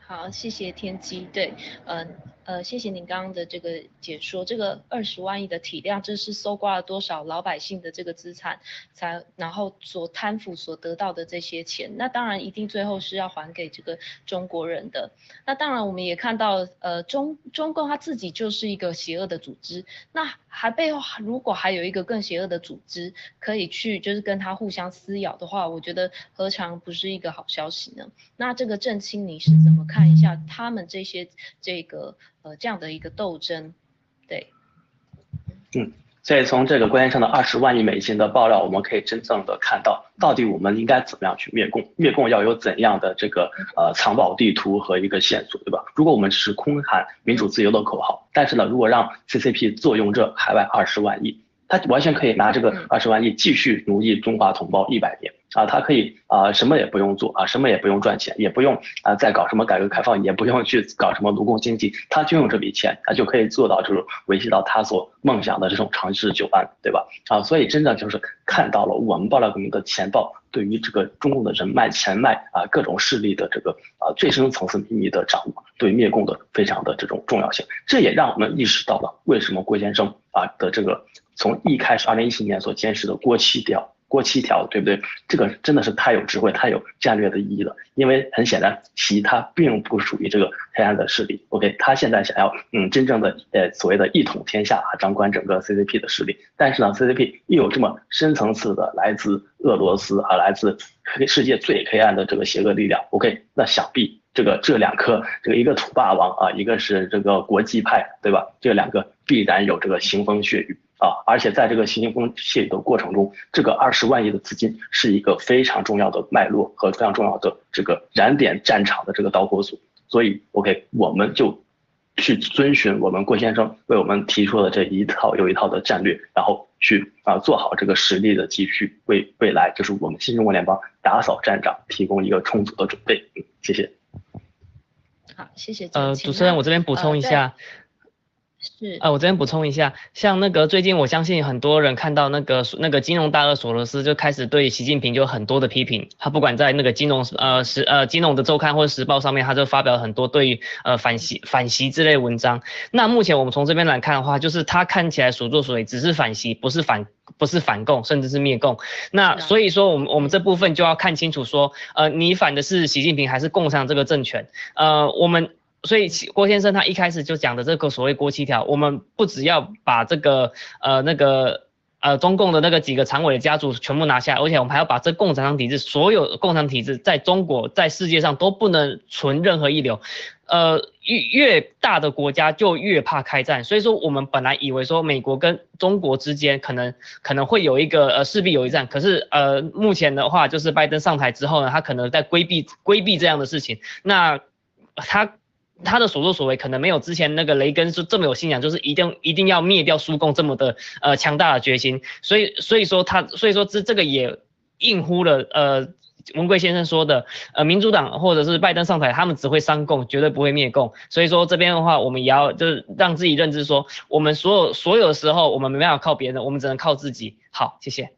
好，谢谢天机。对，嗯。呃谢谢您刚刚的这个解说。这个二十万亿的体量，这是搜刮了多少老百姓的这个资产，才然后所贪腐所得到的这些钱。那当然一定最后是要还给这个中国人的。那当然我们也看到，呃，中中共他自己就是一个邪恶的组织。那还背后如果还有一个更邪恶的组织可以去就是跟他互相撕咬的话，我觉得何尝不是一个好消息呢？那这个郑清你是怎么看一下他们这些这个？呃，这样的一个斗争，对，嗯，所以从这个关键上的二十万亿美金的爆料，我们可以真正的看到，到底我们应该怎么样去灭共，灭共要有怎样的这个呃藏宝地图和一个线索，对吧？如果我们只是空喊民主自由的口号，但是呢，如果让 CCP 坐拥这海外二十万亿，他完全可以拿这个二十万亿继续奴役中华同胞一百年。啊，他可以啊什么也不用做啊，什么也不用赚钱，也不用啊再搞什么改革开放，也不用去搞什么奴工经济，他就用这笔钱，他就可以做到这种维系到他所梦想的这种长治久安，对吧？啊，所以真的就是看到了我们爆料革命的钱报对于这个中共的人脉、钱脉啊各种势力的这个啊最深层次秘密的掌握，对灭共的非常的这种重要性，这也让我们意识到了为什么郭先生啊的这个从一开始二零一七年所坚持的郭七调。过七条，对不对？这个真的是太有智慧、太有战略的意义了。因为很显然，其他并不属于这个黑暗的势力。OK，他现在想要嗯真正的呃所谓的一统天下啊，掌管整个 CCP 的势力。但是呢，CCP 又有这么深层次的来自俄罗斯啊，来自黑世界最黑暗的这个邪恶力量。OK，那想必这个这两颗这个一个土霸王啊，一个是这个国际派，对吧？这两个必然有这个腥风血雨。啊，而且在这个腥风血雨的过程中，这个二十万亿的资金是一个非常重要的脉络和非常重要的这个燃点战场的这个导火索。所以，OK，我们就去遵循我们郭先生为我们提出的这一套又一套的战略，然后去啊做好这个实力的积蓄，为未来就是我们新中国联邦打扫战场提供一个充足的准备。嗯，谢谢。好，谢谢。呃，主持人，我这边补充一下。是啊，我这边补充一下，像那个最近，我相信很多人看到那个那个金融大鳄索罗斯就开始对习近平就很多的批评，他不管在那个金融呃时呃金融的周刊或者时报上面，他就发表很多对呃反习反习之类文章。那目前我们从这边来看的话，就是他看起来所作所为只是反习，不是反不是反共，甚至是灭共。那所以说，我们我们这部分就要看清楚说，呃，你反的是习近平还是共商这个政权？呃，我们。所以郭先生他一开始就讲的这个所谓郭七条，我们不只要把这个呃那个呃中共的那个几个常委的家族全部拿下，而且我们还要把这共产党体制所有共产体制在中国在世界上都不能存任何一流，呃越越大的国家就越怕开战，所以说我们本来以为说美国跟中国之间可能可能会有一个呃势必有一战，可是呃目前的话就是拜登上台之后呢，他可能在规避规避这样的事情，那他。他的所作所为可能没有之前那个雷根是这么有信仰，就是一定一定要灭掉苏共这么的呃强大的决心，所以所以说他所以说这这个也应乎了呃文贵先生说的呃民主党或者是拜登上台，他们只会伤共，绝对不会灭共，所以说这边的话我们也要就是让自己认知说，我们所有所有的时候我们没办法靠别人，我们只能靠自己。好，谢谢。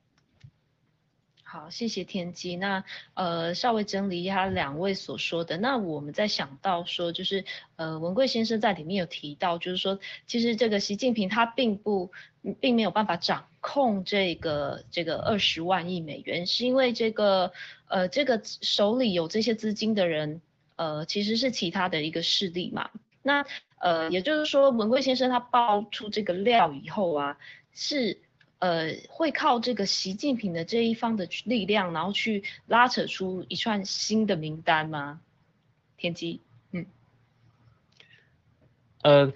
好，谢谢天机。那呃，稍微整理一下两位所说的。那我们在想到说，就是呃，文贵先生在里面有提到，就是说，其实这个习近平他并不，并没有办法掌控这个这个二十万亿美元，是因为这个呃，这个手里有这些资金的人，呃，其实是其他的一个势力嘛。那呃，也就是说，文贵先生他爆出这个料以后啊，是。呃，会靠这个习近平的这一方的力量，然后去拉扯出一串新的名单吗？天机，嗯，呃，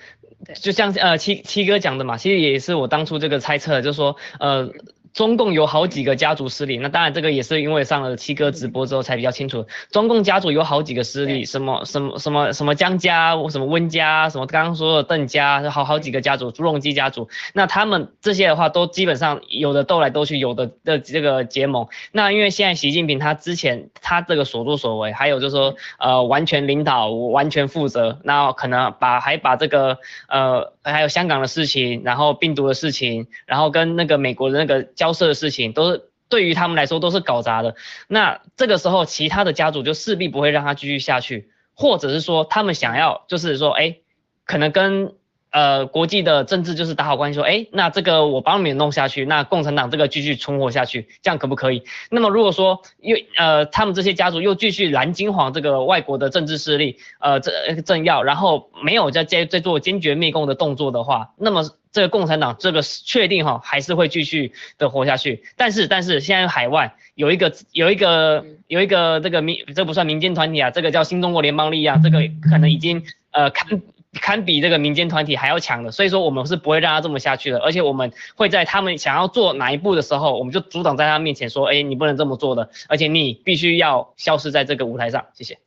就像呃七七哥讲的嘛，其实也是我当初这个猜测，就是说，呃。中共有好几个家族势力，那当然这个也是因为上了七哥直播之后才比较清楚。中共家族有好几个势力，什么什么什么什么江家，什么温家，什么刚刚说的邓家，好好几个家族，朱镕基家族。那他们这些的话，都基本上有的斗来斗去，有的的这个结盟。那因为现在习近平他之前他这个所作所为，还有就是说呃完全领导，完全负责，那可能把还把这个呃还有香港的事情，然后病毒的事情，然后跟那个美国的那个。交涉的事情都是对于他们来说都是搞砸的，那这个时候其他的家族就势必不会让他继续下去，或者是说他们想要就是说，哎，可能跟。呃，国际的政治就是打好关系，说，哎，那这个我帮你们弄下去，那共产党这个继续存活下去，这样可不可以？那么如果说又呃，他们这些家族又继续蓝金黄这个外国的政治势力，呃，这政要，然后没有在在在做坚决灭共的动作的话，那么这个共产党这个确定哈还是会继续的活下去。但是但是现在海外有一个有一个有一个这个民这不算民间团体啊，这个叫新中国联邦力量，这个可能已经呃堪。堪比这个民间团体还要强的，所以说我们是不会让他这么下去的，而且我们会在他们想要做哪一步的时候，我们就阻挡在他面前说，哎，你不能这么做的，而且你必须要消失在这个舞台上。谢谢。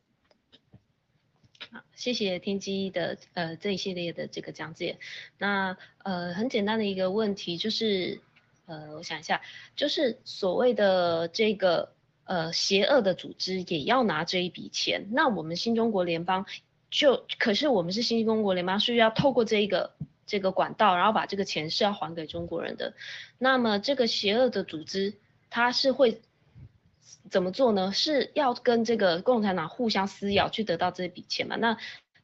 谢谢天机的呃这一系列的这个讲解。那呃很简单的一个问题就是，呃我想一下，就是所谓的这个呃邪恶的组织也要拿这一笔钱，那我们新中国联邦就可是我们是新中国联邦，是要透过这一个这个管道，然后把这个钱是要还给中国人的。那么这个邪恶的组织，它是会怎么做呢？是要跟这个共产党互相撕咬去得到这笔钱嘛？那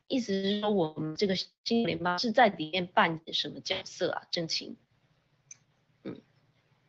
意思是说，我们这个新联邦是在里面扮演什么角色啊？郑晴。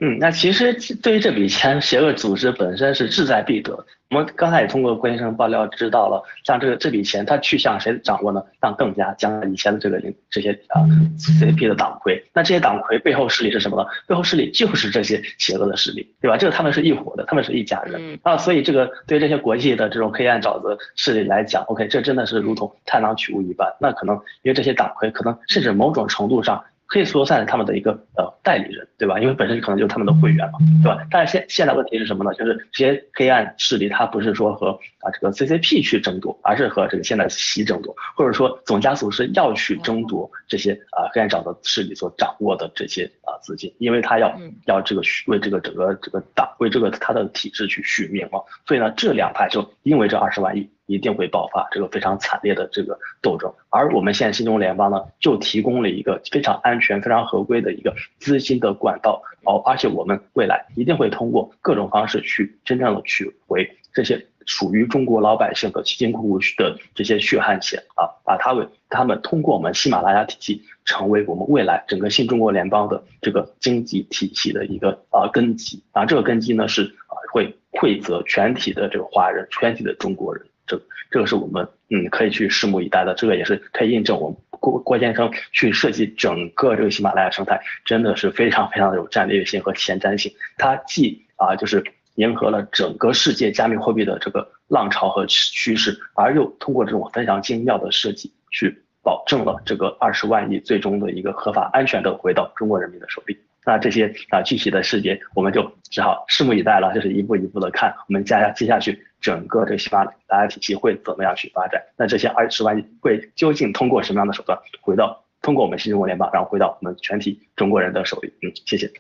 嗯，那其实对于这笔钱，邪恶组织本身是志在必得。我们刚才也通过郭先生爆料知道了，像这个这笔钱，它去向谁掌握呢？让更加将以前的这个这些啊 CP 的党魁。那这些党魁背后势力是什么呢？背后势力就是这些邪恶的势力，对吧？这个他们是一伙的，他们是一家人啊。所以这个对这些国际的这种黑暗沼泽势力来讲，OK，这真的是如同探囊取物一般。那可能因为这些党魁，可能甚至某种程度上。可以说算是他们的一个呃代理人，对吧？因为本身可能就是他们的会员嘛，对吧？但是现现在问题是什么呢？就是这些黑暗势力，他不是说和啊这个 CCP 去争夺，而是和这个现在习争夺，或者说总加速是要去争夺这些啊黑暗沼泽势力所掌握的这些啊资金，因为他要要这个为这个整个这个党为这个他的体制去续命嘛。所以呢，这两派就因为这二十万亿。一定会爆发这个非常惨烈的这个斗争，而我们现在新中联邦呢，就提供了一个非常安全、非常合规的一个资资金的管道，哦，而且我们未来一定会通过各种方式去真正的取回这些属于中国老百姓的辛辛苦苦的这些血汗钱啊，把它为他们通过我们喜马拉雅体系，成为我们未来整个新中国联邦的这个经济体系的一个啊根基啊，这个根基呢是啊会惠泽全体的这个华人，全体的中国人。这这个是我们嗯可以去拭目以待的，这个也是可以印证我们郭郭先生去设计整个这个喜马拉雅生态真的是非常非常有战略性和前瞻性。它既啊就是迎合了整个世界加密货币的这个浪潮和趋势，而又通过这种非常精妙的设计去保证了这个二十万亿最终的一个合法安全的回到中国人民的手里。那这些啊具体的细节我们就只好拭目以待了，就是一步一步的看我们接下接下去。整个这个喜马拉雅体系会怎么样去发展？那这些二十万亿会究竟通过什么样的手段回到通过我们新中国联邦，然后回到我们全体中国人的手里？嗯，谢谢。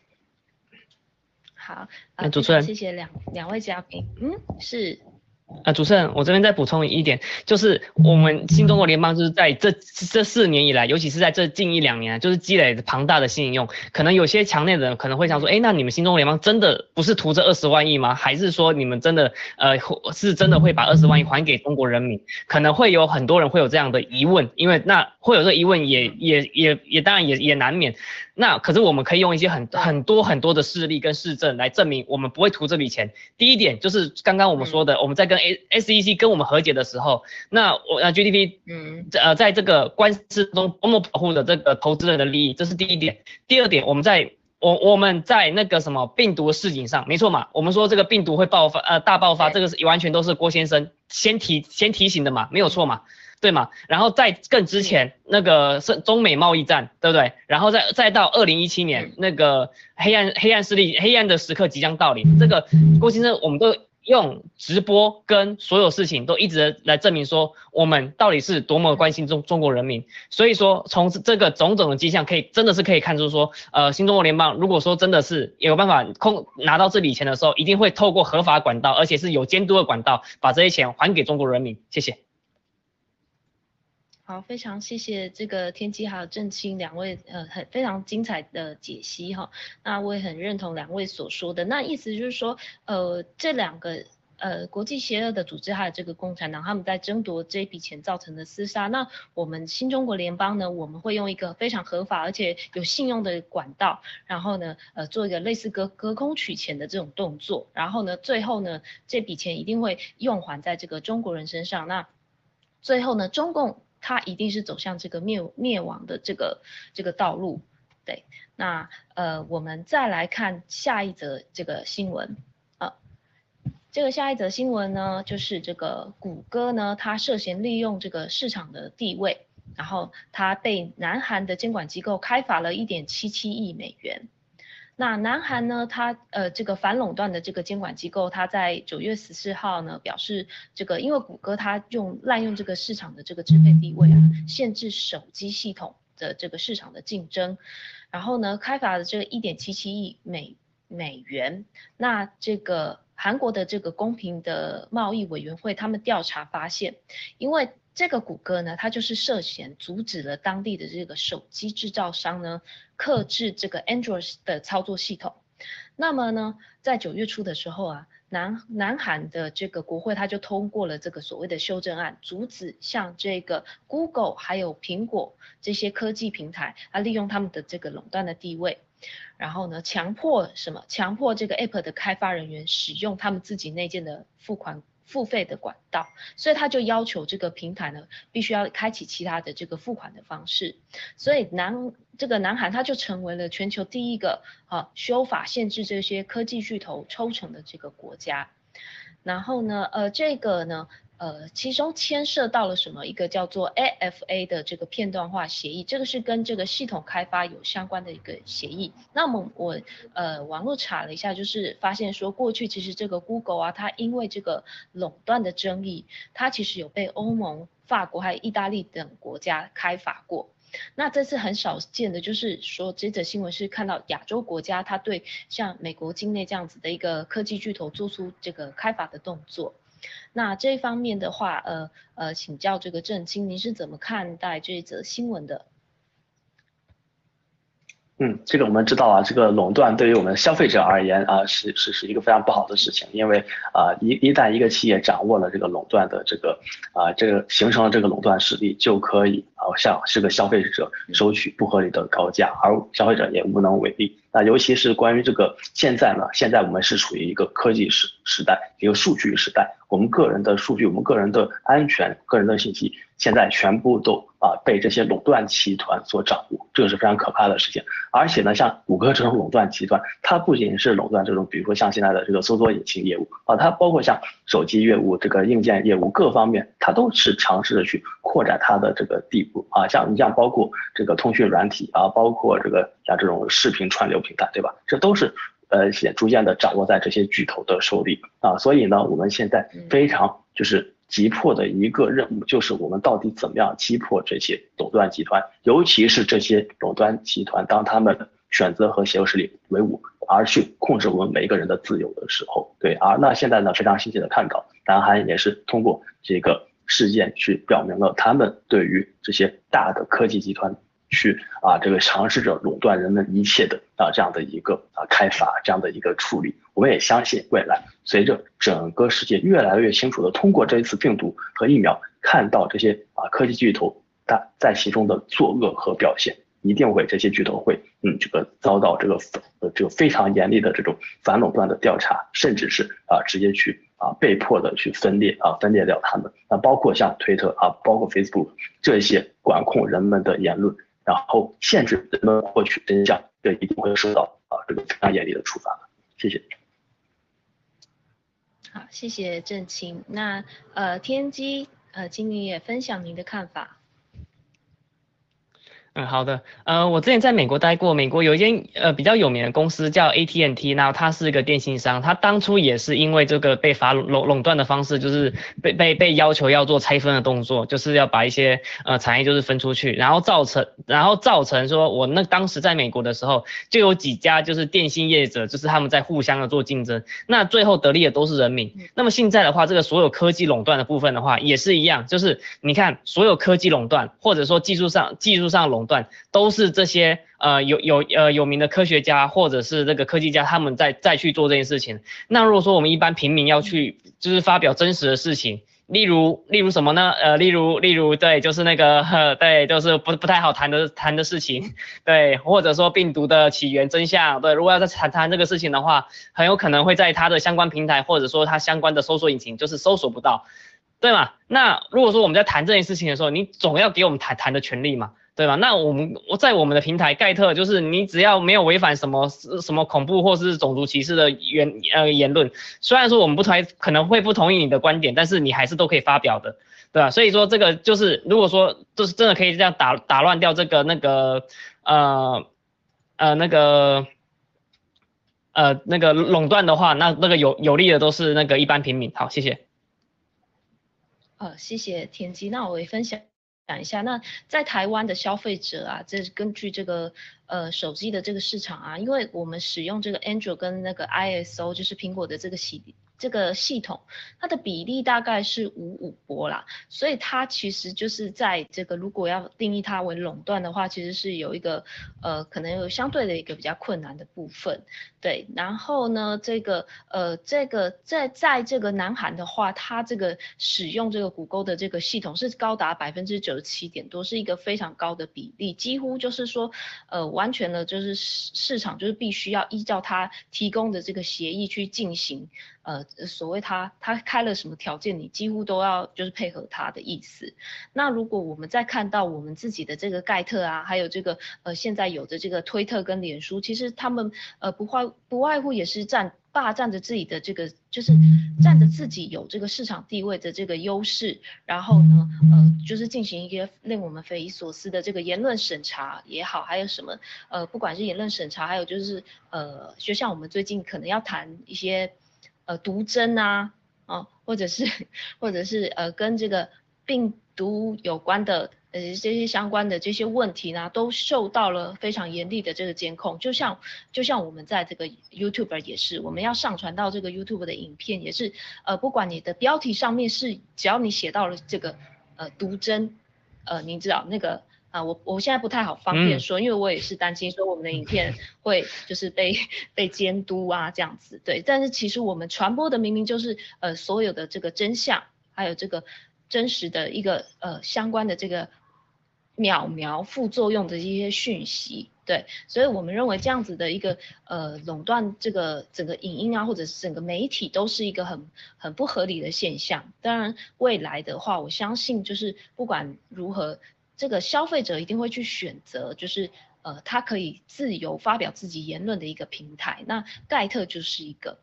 好，那主持人，谢谢两两位嘉宾。嗯，是。啊，主持人，我这边再补充一点，就是我们新中国联邦就是在这这四年以来，尤其是在这近一两年，就是积累庞大的信用。可能有些强内的人可能会想说，哎，那你们新中国联邦真的不是图这二十万亿吗？还是说你们真的呃是真的会把二十万亿还给中国人民？可能会有很多人会有这样的疑问，因为那会有这个疑问，也也也也当然也也难免。那可是我们可以用一些很很多很多的事例跟事证来证明我们不会图这笔钱。第一点就是刚刚我们说的，我们在跟 A S E C 跟我们和解的时候，那我呃 G D P 嗯呃在这个官司中多么保护了这个投资人的利益，这是第一点。第二点，我们在我我们在那个什么病毒的事情上，没错嘛，我们说这个病毒会爆发呃大爆发，这个是完全都是郭先生先提先提醒的嘛，没有错嘛。对嘛，然后在更之前那个是中美贸易战，对不对？然后再再到二零一七年那个黑暗黑暗势力黑暗的时刻即将到临，这个郭先生我们都用直播跟所有事情都一直来证明说我们到底是多么关心中中国人民。所以说从这个种种的迹象可以真的是可以看出说，呃，新中国联邦如果说真的是有办法空拿到这笔钱的时候，一定会透过合法管道，而且是有监督的管道，把这些钱还给中国人民。谢谢。好，非常谢谢这个天机还有郑清两位，呃，很非常精彩的解析哈。那我也很认同两位所说的，那意思就是说，呃，这两个呃国际邪恶的组织还有这个共产党，他们在争夺这笔钱造成的厮杀。那我们新中国联邦呢，我们会用一个非常合法而且有信用的管道，然后呢，呃，做一个类似隔隔空取钱的这种动作，然后呢，最后呢，这笔钱一定会用还在这个中国人身上。那最后呢，中共。它一定是走向这个灭灭亡的这个这个道路，对。那呃，我们再来看下一则这个新闻啊，这个下一则新闻呢，就是这个谷歌呢，它涉嫌利用这个市场的地位，然后它被南韩的监管机构开罚了一点七七亿美元。那南韩呢？它呃，这个反垄断的这个监管机构，它在九月十四号呢表示，这个因为谷歌它用滥用这个市场的这个支配地位啊，限制手机系统的这个市场的竞争，然后呢，开罚的这个一点七七亿美美元。那这个韩国的这个公平的贸易委员会他们调查发现，因为这个谷歌呢，它就是涉嫌阻止了当地的这个手机制造商呢，克制这个 Android 的操作系统。那么呢，在九月初的时候啊。南南韩的这个国会，它就通过了这个所谓的修正案，阻止像这个 Google 还有苹果这些科技平台，它利用他们的这个垄断的地位，然后呢，强迫什么？强迫这个 App 的开发人员使用他们自己内建的付款。付费的管道，所以他就要求这个平台呢，必须要开启其他的这个付款的方式。所以南这个南韩，它就成为了全球第一个啊修法限制这些科技巨头抽成的这个国家。然后呢，呃，这个呢。呃，其中牵涉到了什么？一个叫做 AFA 的这个片段化协议，这个是跟这个系统开发有相关的一个协议。那么我呃网络查了一下，就是发现说过去其实这个 Google 啊，它因为这个垄断的争议，它其实有被欧盟、法国还有意大利等国家开发过。那这次很少见的就是说，这则新闻是看到亚洲国家它对像美国境内这样子的一个科技巨头做出这个开发的动作。那这方面的话，呃呃，请教这个郑清，您是怎么看待这则新闻的？嗯，这个我们知道啊，这个垄断对于我们消费者而言啊，是是是一个非常不好的事情，因为啊，一一旦一个企业掌握了这个垄断的这个啊，这个形成了这个垄断实力，就可以啊向这个消费者收取不合理的高价，而消费者也无能为力。那尤其是关于这个现在呢，现在我们是处于一个科技时时代，一个数据时代，我们个人的数据，我们个人的安全、个人的信息，现在全部都啊被这些垄断集团所掌握，这个是非常可怕的事情。而且呢，像谷歌这种垄断集团，它不仅是垄断这种，比如说像现在的这个搜索引擎业务啊，它包括像手机业务、这个硬件业务各方面，它都是尝试着去扩展它的这个地步啊，像你像包括这个通讯软体啊，包括这个像这种视频串流。平台对吧？这都是呃，也逐渐的掌握在这些巨头的手里啊。所以呢，我们现在非常就是急迫的一个任务，就是我们到底怎么样击破这些垄断集团，尤其是这些垄断集团，当他们选择和邪恶势力为伍，而去控制我们每一个人的自由的时候，对。而那现在呢，非常欣喜的看到，南韩也是通过这个事件去表明了他们对于这些大的科技集团。去啊，这个尝试着垄断人们一切的啊这样的一个啊开发，这样的一个处理，我们也相信未来随着整个世界越来越清楚的通过这一次病毒和疫苗，看到这些啊科技巨头它在其中的作恶和表现，一定会这些巨头会嗯这个遭到这个呃这个非常严厉的这种反垄断的调查，甚至是啊直接去啊被迫的去分裂啊分裂掉他们，那包括像推特啊，包括 Facebook 这些管控人们的言论。然后限制人们获取真相，这一定会受到啊这个非常严厉的处罚。谢谢。好，谢谢郑清。那呃天机呃，请你也分享您的看法。嗯，好的。呃，我之前在美国待过，美国有一间呃比较有名的公司叫 AT&T，然后它是一个电信商，它当初也是因为这个被罚垄垄断的方式，就是被被被要求要做拆分的动作，就是要把一些呃产业就是分出去，然后造成然后造成说我那当时在美国的时候，就有几家就是电信业者，就是他们在互相的做竞争，那最后得利的都是人民。那么现在的话，这个所有科技垄断的部分的话也是一样，就是你看所有科技垄断或者说技术上技术上垄。断都是这些呃有有呃有名的科学家或者是这个科技家他们在再去做这件事情。那如果说我们一般平民要去就是发表真实的事情，例如例如什么呢？呃，例如例如对，就是那个对，就是不不太好谈的谈的事情，对，或者说病毒的起源真相，对，如果要再谈谈这个事情的话，很有可能会在它的相关平台或者说它相关的搜索引擎就是搜索不到，对吗？那如果说我们在谈这件事情的时候，你总要给我们谈谈的权利嘛？对吧？那我们我在我们的平台盖特，就是你只要没有违反什么什么恐怖或是种族歧视的言呃言论，虽然说我们不同可能会不同意你的观点，但是你还是都可以发表的，对吧？所以说这个就是如果说就是真的可以这样打打乱掉这个那个呃呃那个呃那个垄断的话，那那个有有利的都是那个一般平民。好，谢谢。呃，谢谢田基，那我会分享。讲一下，那在台湾的消费者啊，这是根据这个呃手机的这个市场啊，因为我们使用这个 Android 跟那个 ISO，就是苹果的这个系这个系统，它的比例大概是五五波啦，所以它其实就是在这个如果要定义它为垄断的话，其实是有一个呃可能有相对的一个比较困难的部分，对。然后呢，这个呃这个在在这个南韩的话，它这个使用这个谷歌的这个系统是高达百分之九十七点多，是一个非常高的比例，几乎就是说呃完全的就是市市场就是必须要依照它提供的这个协议去进行。呃，所谓他他开了什么条件，你几乎都要就是配合他的意思。那如果我们再看到我们自己的这个盖特啊，还有这个呃现在有的这个推特跟脸书，其实他们呃不外不外乎也是占霸占着自己的这个就是占着自己有这个市场地位的这个优势，然后呢呃就是进行一些令我们匪夷所思的这个言论审查也好，还有什么呃不管是言论审查，还有就是呃就像我们最近可能要谈一些。呃，毒针啊，啊，或者是，或者是呃，跟这个病毒有关的，呃，这些相关的这些问题呢，都受到了非常严厉的这个监控。就像，就像我们在这个 YouTube 也是，我们要上传到这个 YouTube 的影片也是，呃，不管你的标题上面是，只要你写到了这个，呃，毒针，呃，你知道那个。啊，我我现在不太好方便说，因为我也是担心说我们的影片 会就是被被监督啊这样子，对。但是其实我们传播的明明就是呃所有的这个真相，还有这个真实的一个呃相关的这个秒苗副作用的一些讯息，对。所以我们认为这样子的一个呃垄断这个整个影音啊，或者是整个媒体都是一个很很不合理的现象。当然未来的话，我相信就是不管如何。这个消费者一定会去选择，就是呃，他可以自由发表自己言论的一个平台。那盖特就是一个，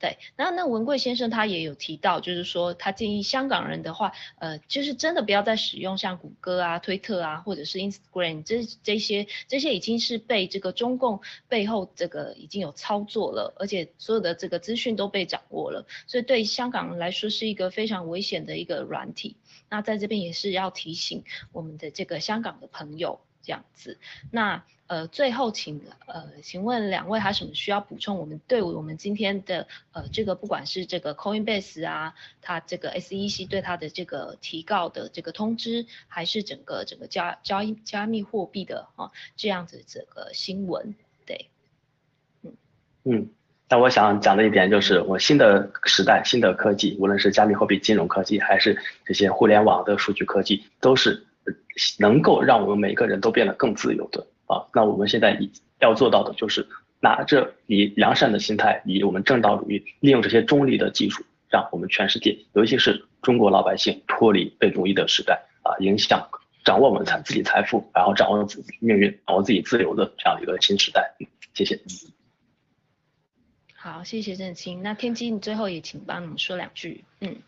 对。那那文贵先生他也有提到，就是说他建议香港人的话，呃，就是真的不要再使用像谷歌啊、推特啊，或者是 Instagram 这这些这些已经是被这个中共背后这个已经有操作了，而且所有的这个资讯都被掌握了，所以对香港人来说是一个非常危险的一个软体。那在这边也是要提醒我们的这个香港的朋友这样子。那呃最后请呃请问两位还有什么需要补充？我们对我们今天的呃这个不管是这个 Coinbase 啊，它这个 SEC 对它的这个提告的这个通知，还是整个整个加交易加密货币的啊这样子这个新闻，对，嗯嗯。那我想讲的一点就是，我新的时代、新的科技，无论是加密货币、金融科技，还是这些互联网的数据科技，都是能够让我们每个人都变得更自由的啊。那我们现在要做到的就是，拿着以良善的心态，以我们正道主义，利用这些中立的技术，让我们全世界，尤其是中国老百姓脱离被奴役的时代啊，影响、掌握我们财自己财富，然后掌握自己命运、掌握自己自由的这样一个新时代。谢谢。好，谢谢郑清。那天机，你最后也请帮我们说两句。嗯。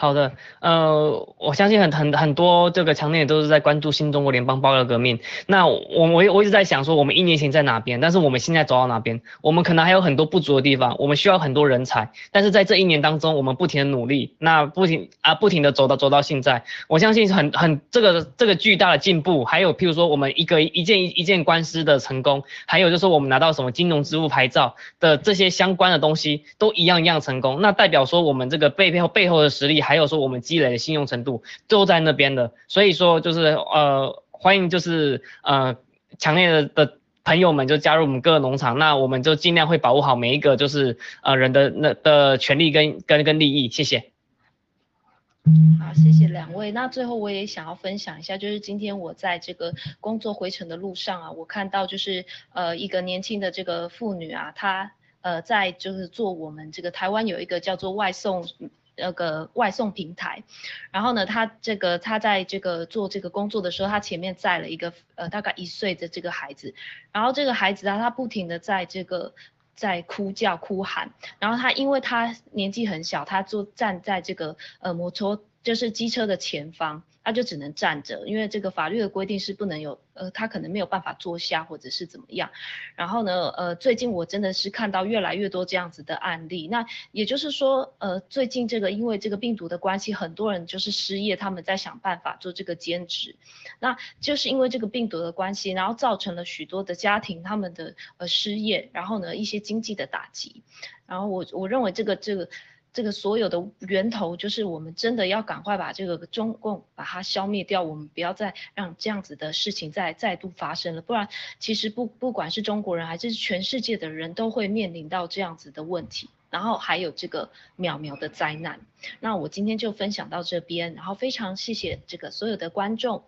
好的，呃，我相信很很很多这个强烈都是在关注新中国联邦爆料革命。那我我我一直在想说，我们一年前在哪边？但是我们现在走到哪边？我们可能还有很多不足的地方，我们需要很多人才。但是在这一年当中，我们不停的努力，那不停啊不停的走到走到现在，我相信很很这个这个巨大的进步，还有譬如说我们一个一件一件官司的成功，还有就是我们拿到什么金融支付牌照的这些相关的东西，都一样一样成功。那代表说我们这个背后背后的实力。还有说我们积累的信用程度都在那边的，所以说就是呃欢迎就是呃强烈的的朋友们就加入我们各个农场，那我们就尽量会保护好每一个就是呃人的那的权利跟跟跟利益，谢谢。好，谢谢两位。那最后我也想要分享一下，就是今天我在这个工作回程的路上啊，我看到就是呃一个年轻的这个妇女啊，她呃在就是做我们这个台湾有一个叫做外送。那个外送平台，然后呢，他这个他在这个做这个工作的时候，他前面载了一个呃大概一岁的这个孩子，然后这个孩子啊，他不停的在这个在哭叫哭喊，然后他因为他年纪很小，他坐站在这个呃摩托就是机车的前方，他就只能站着，因为这个法律的规定是不能有，呃，他可能没有办法坐下或者是怎么样。然后呢，呃，最近我真的是看到越来越多这样子的案例。那也就是说，呃，最近这个因为这个病毒的关系，很多人就是失业，他们在想办法做这个兼职。那就是因为这个病毒的关系，然后造成了许多的家庭他们的呃失业，然后呢一些经济的打击。然后我我认为这个这个。这个所有的源头就是我们真的要赶快把这个中共把它消灭掉，我们不要再让这样子的事情再再度发生了，不然其实不不管是中国人还是全世界的人都会面临到这样子的问题，然后还有这个渺渺的灾难。那我今天就分享到这边，然后非常谢谢这个所有的观众，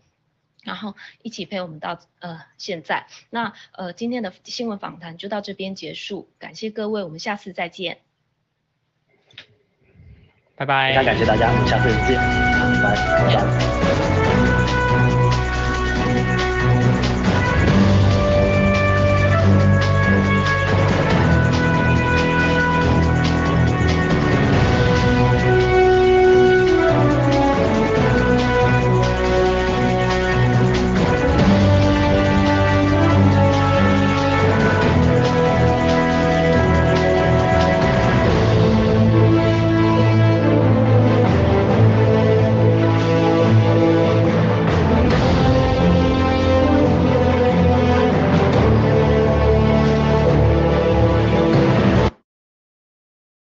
然后一起陪我们到呃现在。那呃今天的新闻访谈就到这边结束，感谢各位，我们下次再见。拜拜，非常感谢大家，我们下次再见，拜拜。